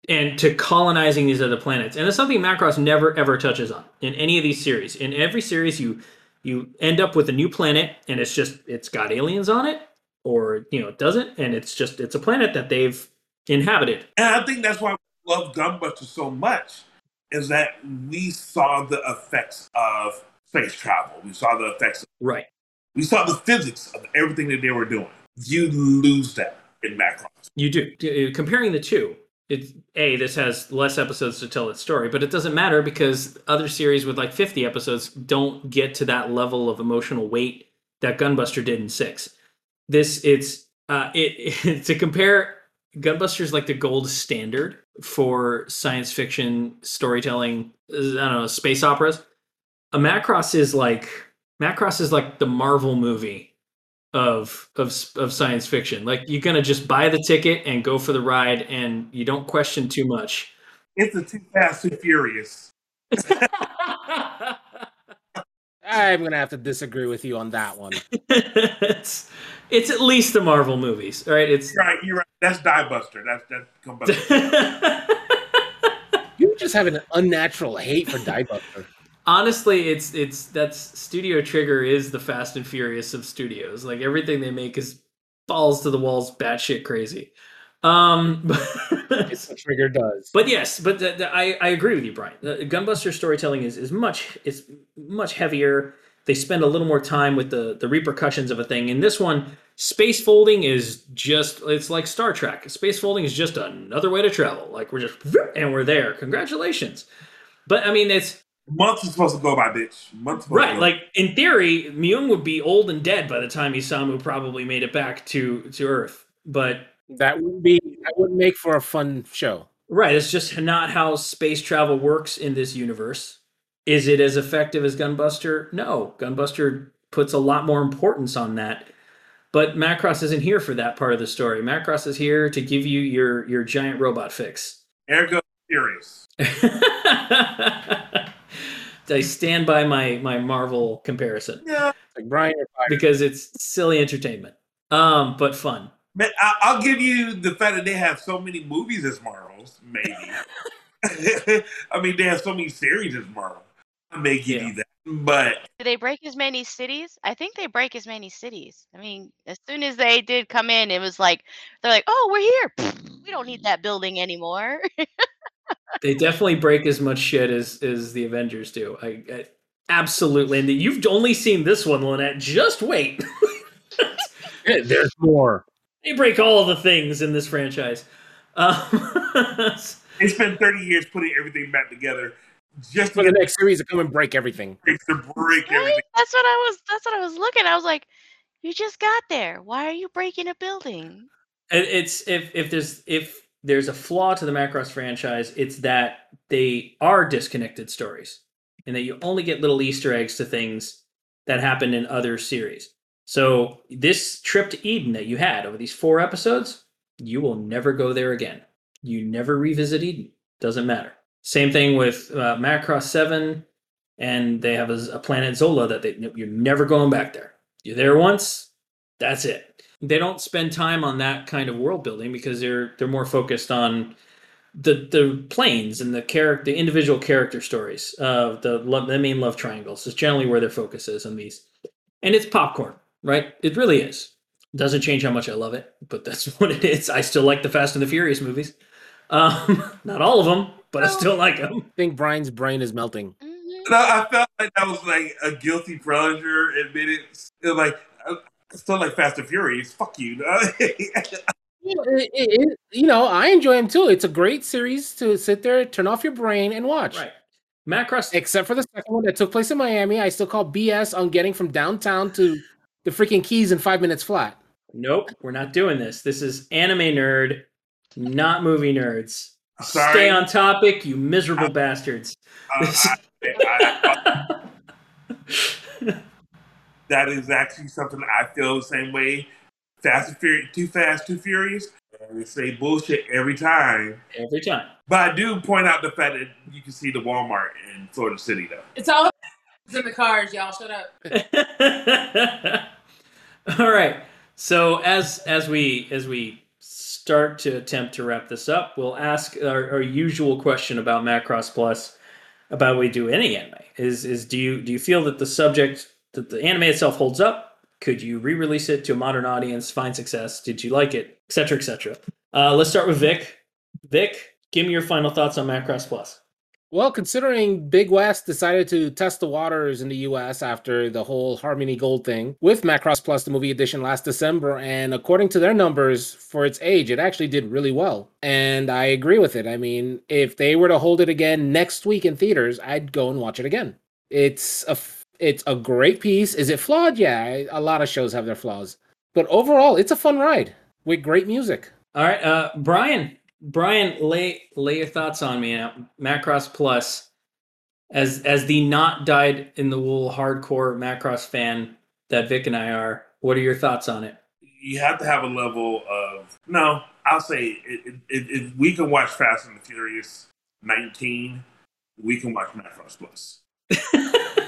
and to colonizing these other planets. And it's something Macross never ever touches on in any of these series. In every series you you end up with a new planet and it's just it's got aliens on it or you know it doesn't and it's just it's a planet that they've inhabited. And I think that's why we love Gunbuster so much, is that we saw the effects of space travel. We saw the effects, of, Right. we saw the physics of everything that they were doing. You lose that in Macross. You do. Uh, Comparing the two, it's a this has less episodes to tell its story, but it doesn't matter because other series with like 50 episodes don't get to that level of emotional weight that Gunbuster did in 6. This it's uh it [LAUGHS] to compare Gunbuster's like the gold standard for science fiction storytelling, uh, I don't know, space operas. A Macross is like Macross is like the Marvel movie of of of science fiction. Like you're gonna just buy the ticket and go for the ride, and you don't question too much. It's a too fast, too furious. [LAUGHS] I'm gonna have to disagree with you on that one. [LAUGHS] it's it's at least the Marvel movies, all right? It's You're right, you're right. That's Diebuster. That's that's Gunbuster. [LAUGHS] You just have an unnatural hate for Diebuster. honestly, it's it's that's Studio Trigger is the Fast and Furious of studios. Like everything they make is balls to the walls, batshit crazy. Um, It's what Trigger does. But yes, but the, the, I, I agree with you, Brian. The Gunbuster storytelling is, is much it's much heavier. They spend a little more time with the the repercussions of a thing. In this one, space folding is just it's like Star Trek. Space folding is just another way to travel. Like we're just and we're there. Congratulations. But I mean, it's Months is supposed to go by, bitch. Months. right. Like in theory, Myung would be old and dead by the time Isamu probably made it back to to Earth. But That would be that would make for a fun show. Right, it's just not how space travel works in this universe. Is it as effective as Gunbuster? No. Gunbuster puts a lot more importance on that. But Macross isn't here for that part of the story. Macross is here to give you your your giant robot fix. Ergo furious. [LAUGHS] I stand by my my Marvel comparison Yeah, Like Brian, because it's silly entertainment. Um, but fun. Man. I, I'll give you the fact that they have so many movies as Marvels. Maybe. [LAUGHS] I mean, they have so many series as Marvel. I may give Yeah. you that, but Do they break as many cities? I think they break as many cities. I mean, as soon as they did come in, it was like they're like, "Oh, we're here. [LAUGHS] We don't need that building anymore." [LAUGHS] they definitely break as much shit as as the Avengers do. I, I absolutely. And you've only seen this one, Lynette. Just wait. There's more. They break all the things in this franchise. Um, [LAUGHS] they spent 30 years putting everything back together just For the next series to come and break everything. break to right? everything. That's what I was. That's what I was looking. I was like, "You just got there. Why are you breaking a building?" It- It's if if there's if there's a flaw to the Macross franchise, it's that they are disconnected stories, and that you only get little Easter eggs to things that happen in other series. So this trip to Eden that you had over these four episodes, you will never go there again. You never revisit Eden. Doesn't matter. Same thing with uh, Macross Seven, and they have a, a planet Zola that they, you're never going back there. You're there once, that's it. They don't spend time on that kind of world building because they're they're more focused on the the planes and the character, the individual character stories. of the the main love triangles is generally where their focus is on these, and it's popcorn, right? It really is. Doesn't change how much I love it, but that's [LAUGHS] what it is. I still like the Fast and the Furious movies. Um, [LAUGHS] not all of them, but I still like them. I think Brian's brain is melting. Mhm. No, I felt like that was like a guilty pleasure. Admitted, it was like I still like Fast and Furious. Fuck you. [LAUGHS] You know, it- it- it- you know, I enjoy them too. It's a great series to sit there, turn off your brain, and watch. Right. Macross Except for the second one that took place in Miami, I still call BS on getting from downtown to the freaking Keys in five minutes flat. Nope, we're not doing this. This is anime nerd, not movie nerds. Sorry. Stay on topic, you miserable bastards. Uh, I- I- [LAUGHS] that is actually something I feel the same way. Fast and Furious, too fast, too furious. And they say bullshit every time. Every time. But I do point out the fact that you can see the Walmart in Florida City, though. It's all in the cars, y'all. Shut up. [LAUGHS] [LAUGHS] All right. So as as we as we start to attempt to wrap this up, we'll ask our, our usual question about Macross Plus, about we do any anime. Is is do you do you feel that the subject that the anime itself holds up? Could you re-release it to a modern audience, find success? Did you like it, etc., etc.? Uh, let's start with Vic. Vic, give me your final thoughts on Macross Plus. Well, considering Big West decided to test the waters in the US after the whole Harmony Gold thing with Macross Plus, the movie edition last December, and according to their numbers for its age, it actually did really well. And I agree with it. I mean, if they were to hold it again next week in theaters, I'd go and watch it again. It's a it's a great piece. Is it flawed? Yeah, a lot of shows have their flaws. But overall, it's a fun ride with great music. All right, uh, Brian. Brian, lay lay your thoughts on me. Now, Macross Plus, as as the not dyed in the wool hardcore Macross fan that Vic and I are, what are your thoughts on it? You have to have a level of no. I'll say if we can watch Fast and the Furious 19, we can watch Macross Plus. [LAUGHS]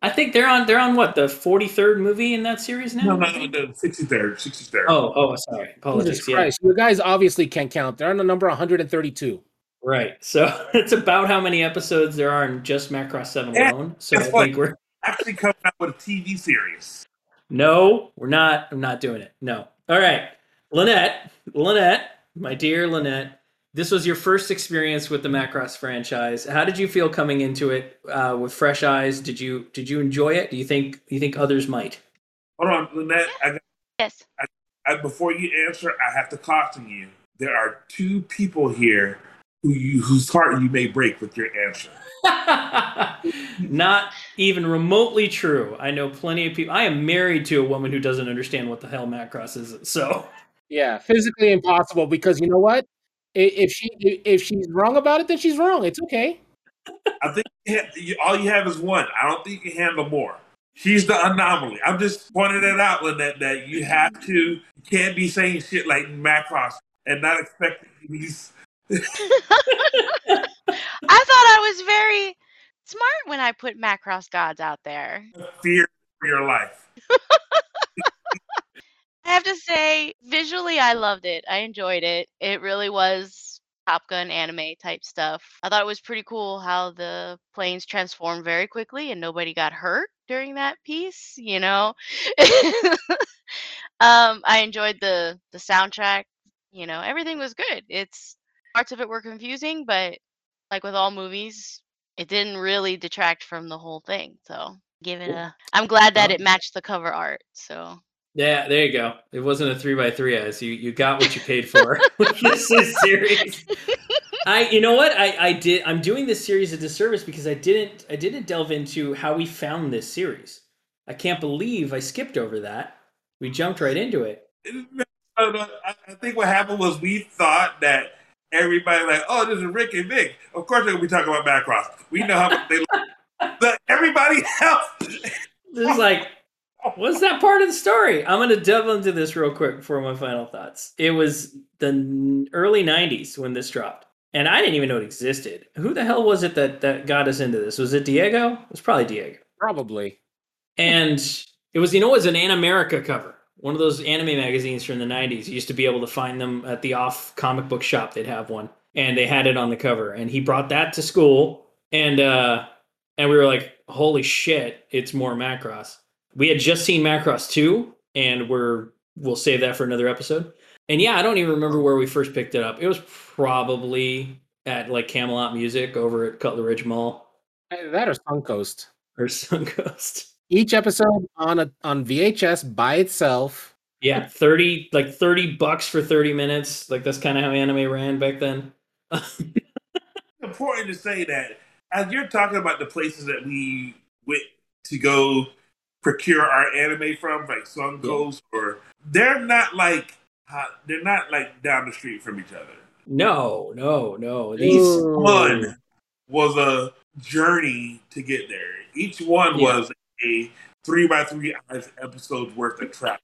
I think they're on they're on what the forty third movie in that series now. No, no, no, no 63rd, 63rd. Oh, oh, sorry. Apologies. Jesus Yeah. Christ, you guys obviously can't count. They're on the number 132. Right. So [LAUGHS] it's about how many episodes there are in just Macross Seven Yeah, alone. So I think we're Actually, coming out with a TV series. No, we're not. I'm not doing it. No. All right. Lynette, Lynette, my dear Lynette, this was your first experience with the Macross franchise. How did you feel coming into it uh, with fresh eyes? Did you did you enjoy it? Do you think do you think others might? Hold on, Lynette. I, Yes. I, before you answer, I have to caution you. There are two people here who you whose heart you may break with your answer. [LAUGHS] not even remotely true. I know plenty of people. I am married to a woman who doesn't understand what the hell Macross is. So Yeah, physically impossible because you know what? I- If she if she's wrong about it, then she's wrong. It's okay. I think you ha- you, all you have is one. I don't think you can handle more. She's the anomaly. I'm just pointing it out, Lynette, that you mm-hmm. have to, you can't be saying shit like Macross and not expecting these. [LAUGHS] I thought I was very smart when I put Macross gods out there. fear for your life. [LAUGHS] I have to say, visually, I loved it. I enjoyed it. It really was Top Gun anime type stuff. I thought it was pretty cool how the planes transformed very quickly and nobody got hurt during that piece. You know, [LAUGHS] um, I enjoyed the the soundtrack. You know, everything was good. It's parts of it were confusing, but like with all movies, it didn't really detract from the whole thing. So give it a. I'm glad that it matched the cover art. So. Yeah, there you go. It wasn't a three by three as you you got what you paid for [LAUGHS] with this series. [LAUGHS] I you know what I I did I'm doing this series a disservice because I didn't I didn't delve into how we found this series. I can't believe I skipped over that. We jumped right into it. No, no, I, I think what happened was we thought that everybody like, oh, this is Rick and Vic. Of course they're gonna be talking about Macross. We know how much they like. [LAUGHS] But everybody else This is like, what's that part of the story? I'm going to delve into this real quick before my final thoughts. It was the early 90s when this dropped. And I didn't even know it existed. Who the hell was it that, that got us into this? Was it Diego? It was probably Diego. Probably. And it was, you know, it was an Animerica cover. One of those anime magazines from the 90s. You used to be able to find them at the off comic book shop. They'd have one. And they had it on the cover. And he brought that to school. And uh and we were like, holy shit, it's more Macross. We had just seen Macross 2, and we're we'll save that for another episode. And yeah, I don't even remember where we first picked it up. It was probably at like Camelot Music over at Cutler Ridge Mall That or Suncoast. or Suncoast. Each episode on a on VHS by itself. Yeah, 30 like 30 bucks for 30 minutes. Like that's kind of how anime ran back then. [LAUGHS] important to say that as you're talking about the places that we went to go procure our anime from, like Suncoast, or they're not like they're not like down the street from each other. no, no, no. These Ooh. One was a journey to get there. Each one Yeah. was a three by three hours episodes worth of travel.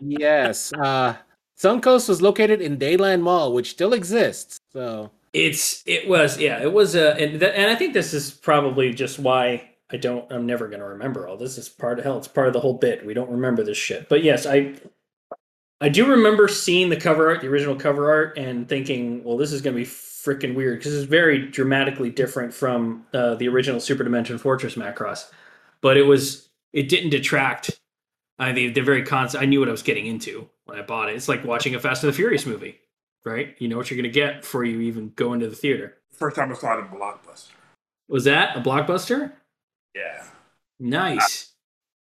Yes. Uh Suncoast was located in Dadeland Mall, which still exists. So It's it was yeah it was uh and th- and I think this is probably just why I don't I'm never gonna remember all this. Is part of hell. It's part of the whole bit. We don't remember this shit. But yes, I I do remember seeing the cover art, the original cover art, and thinking, well, this is gonna be freaking weird because it's very dramatically different from uh, the original Super Dimension Fortress Macross. But it was it didn't detract. I the the very concept. I knew what I was getting into when I bought it. It's like watching a Fast and the Furious movie right? You know what you're going to get before you even go into the theater. First time I saw it in Blockbuster. Was that a blockbuster? Yeah. Nice.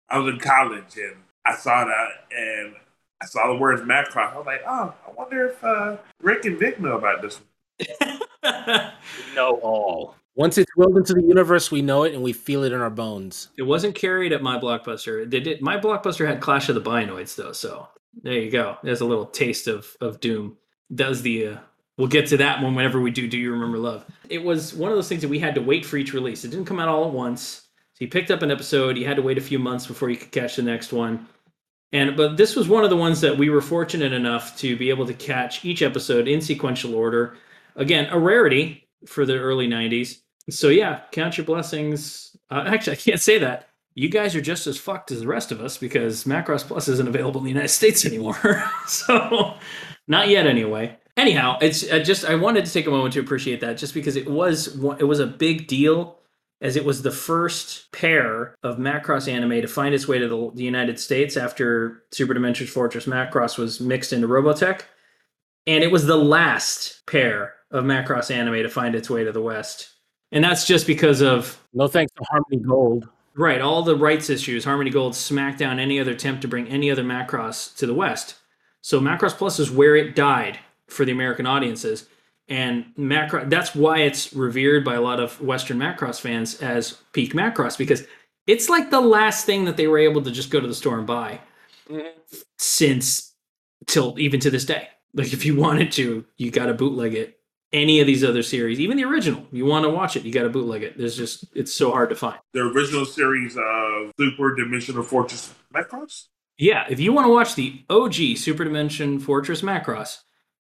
I was in college and I saw that and I saw the words Macross. I was like, oh, I wonder if uh, Rick and Vic know about this one. [LAUGHS] know all. Once it's willed into the universe, we know it and we feel it in our bones. it wasn't carried at my blockbuster. They did. My blockbuster had Clash of the Bionoids though, so there you go. There's a little taste of of Doom. Does the uh, we'll get to that one whenever we do. Do you remember love? It was one of those things that we had to wait for each release. It didn't come out all at once. So you picked up an episode. You had to wait a few months before you could catch the next one. And but this was one of the ones that we were fortunate enough to be able to catch each episode in sequential order. Again, a rarity for the early '90s. So yeah, count your blessings. Uh, actually, I can't say that. You guys are just as fucked as the rest of us because Macross Plus isn't available in the United States anymore. [LAUGHS] so, not yet anyway. Anyhow, it's I just I wanted to take a moment to appreciate that just because it was it was a big deal as it was the first pair of Macross anime to find its way to the, the United States after Super Dimension Fortress Macross was mixed into Robotech. And it was the last pair of Macross anime to find its way to the West. And that's just because of No thanks to Harmony Gold. Right, all the rights issues. Harmony Gold smacked down any other attempt to bring any other Macross to the West. So Macross Plus is where it died for the American audiences, and Macross. That's why it's revered by a lot of Western Macross fans as peak Macross because it's like the last thing that they were able to just go to the store and buy since till even to this day. Like if you wanted to, you got to bootleg it. Any of these other series, even the original, you want to watch it, you got to bootleg it. There's just it's so hard to find. The original series of Super Dimensional Fortress Macross? Yeah, if you want to watch the OG Super Dimension Fortress Macross,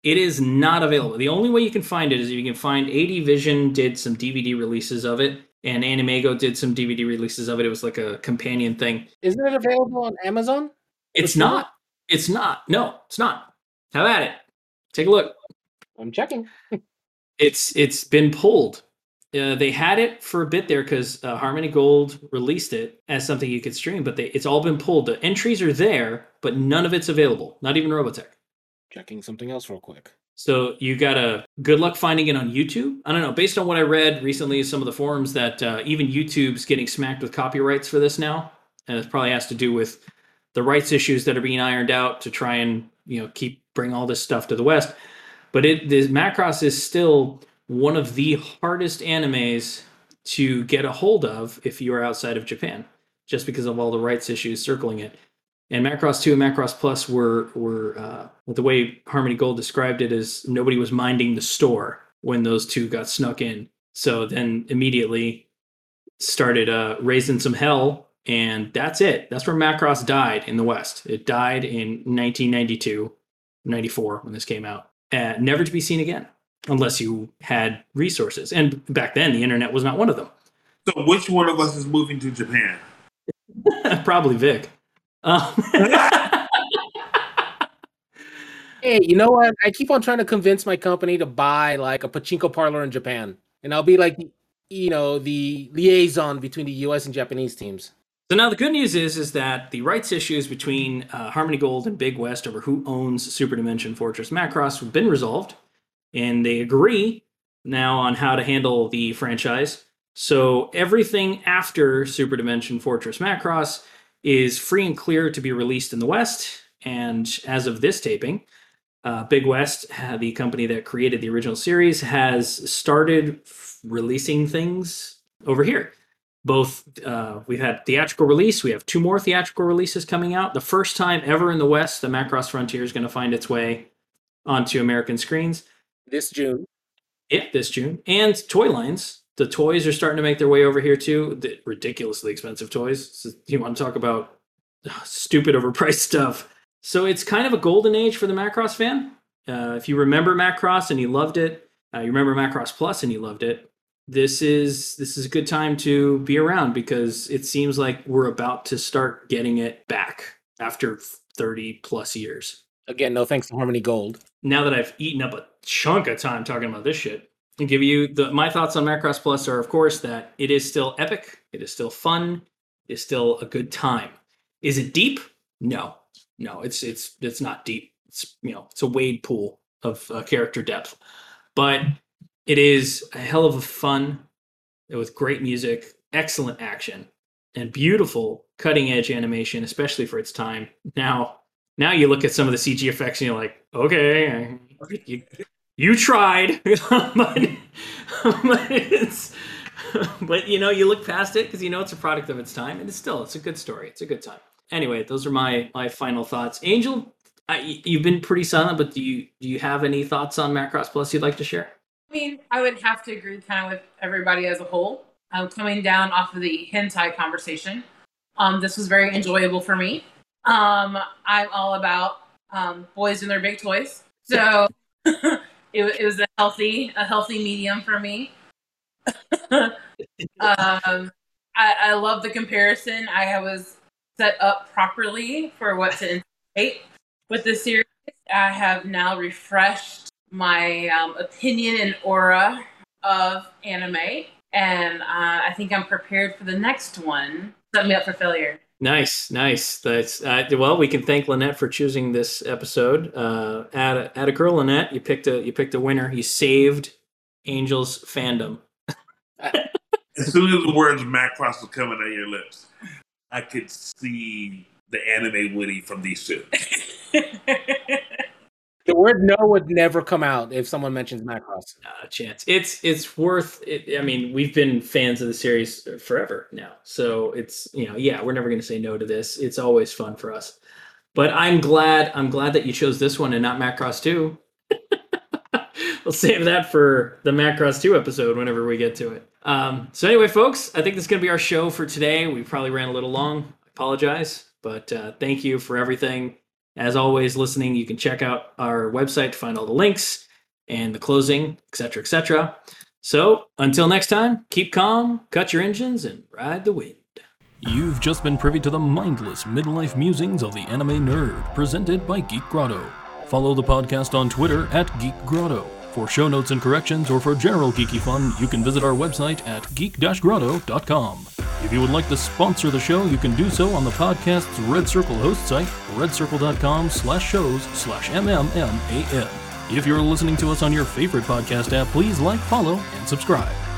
it is not available. The only way you can find it is if you can find AD Vision did some DVD releases of it, and AnimEigo did some DVD releases of it. It was like a companion thing. Isn't it available on Amazon? It's not. It's not. No, it's not. How about it. Take a look. I'm checking. [LAUGHS] It's it's been pulled. Uh, they had it for a bit there because uh, Harmony Gold released it as something you could stream, but they, it's all been pulled. The entries are there, but none of it's available. Not even Robotech. Checking something else real quick. So you got a good luck finding it on YouTube. I don't know. Based on what I read recently, some of the forums that uh, even YouTube's getting smacked with copyrights for this now, and it probably has to do with the rights issues that are being ironed out to try and you know keep bring all this stuff to the West. But it this Macross is still one of the hardest animes to get a hold of if you are outside of Japan, just because of all the rights issues circling it. And Macross 2 and Macross Plus were were uh, the way Harmony Gold described it is nobody was minding the store when those two got snuck in. So then immediately started uh, raising some hell, and that's it. That's where Macross died in the West. It died in 1992, 94 when this came out, uh, never to be seen again unless you had resources. And back then, the internet was not one of them. So, which one of us is moving to Japan? [LAUGHS] Probably Vic. Um, [LAUGHS] Hey, you know what? I keep on trying to convince my company to buy like a pachinko parlor in Japan, and I'll be like, you know, the liaison between the U.S. and Japanese teams. So now the good news is is that the rights issues between uh, Harmony Gold and Big West over who owns Super Dimension Fortress Macross have been resolved, and they agree now on how to handle the franchise. So everything after Super Dimension Fortress Macross is free and clear to be released in the West. And as of this taping, uh, Big West, the company that created the original series, has started f- releasing things over here. Both uh, we've had theatrical release. We have two more theatrical releases coming out. The first time ever in the West, the Macross Frontier is going to find its way onto American screens. This June. Yeah, this June. And toy lines. The toys are starting to make their way over here too. The ridiculously expensive toys. So you want to talk about uh, stupid overpriced [LAUGHS] stuff. So it's kind of a golden age for the Macross fan. Uh, if you remember Macross and you loved it, uh, you remember Macross Plus and you loved it. This is this is a good time to be around because it seems like we're about to start getting it back after 30 plus years. Again, no thanks to Harmony Gold. Now that I've eaten up a chunk of time talking about this shit, and give you the my thoughts on Macross Plus are of course that it is still epic, it is still fun, it is still a good time. Is it deep? No, no, it's it's it's not deep. It's you know it's a wade pool of uh, character depth, but it is a hell of a fun with great music, excellent action, and beautiful cutting edge animation, especially for its time. Now, now you look at some of the CG effects and you're like, okay, you, you tried, [LAUGHS] but, but [LAUGHS] it's but you know you look past it because you know it's a product of its time, and it's still it's a good story. It's a good time anyway, those are my my final thoughts. Angel, I, you've been pretty silent, but do you do you have any thoughts on Macross Plus you'd like to share? I mean, I would have to agree kind of with everybody as a whole. Um, coming down off of the hentai conversation, um, this was very enjoyable for me. Um, I'm all about um, boys and their big toys, so [LAUGHS] it, it was a healthy a healthy medium for me. [LAUGHS] um, I, I love the comparison. I was set up properly for what to anticipate with the series. I have now refreshed my um, opinion and aura of anime, and uh, I think I'm prepared for the next one. Set me up for failure. Nice, nice. That's uh, well. We can thank Lynette for choosing this episode. Uh, add a, add a girl, Lynette. You picked a you picked a winner. You saved Angel's fandom. as soon as the words Macross was coming out of your lips, I could see the anime Woody from these two. [LAUGHS] The word no would never come out if someone mentions Macross. Not a chance. It's it's worth. It, I mean, we've been fans of the series forever now, so it's you know, yeah, we're never going to say no to this. It's always fun for us. But I'm glad. I'm glad that you chose this one and not Macross two. [LAUGHS] we'll save that for the Macross two episode whenever we get to it. Um, so anyway, folks, I think this is going to be our show for today. We probably ran a little long. I apologize, but uh, thank you for everything. As always, listening, you can check out our website to find all the links and the closing, etc., etc. So until next time, keep calm, cut your engines, and ride the wind. You've just been privy to the mindless midlife musings of the anime nerd, presented by Geek Grotto. Follow the podcast on Twitter at Geek Grotto. For show notes and corrections or for general geeky fun, you can visit our website at geek-grotto.com. If you would like to sponsor the show, you can do so on the podcast's Red Circle host site, redcircle.com slash shows slash mmman. If you're listening to us on your favorite podcast app, please like, follow, and subscribe.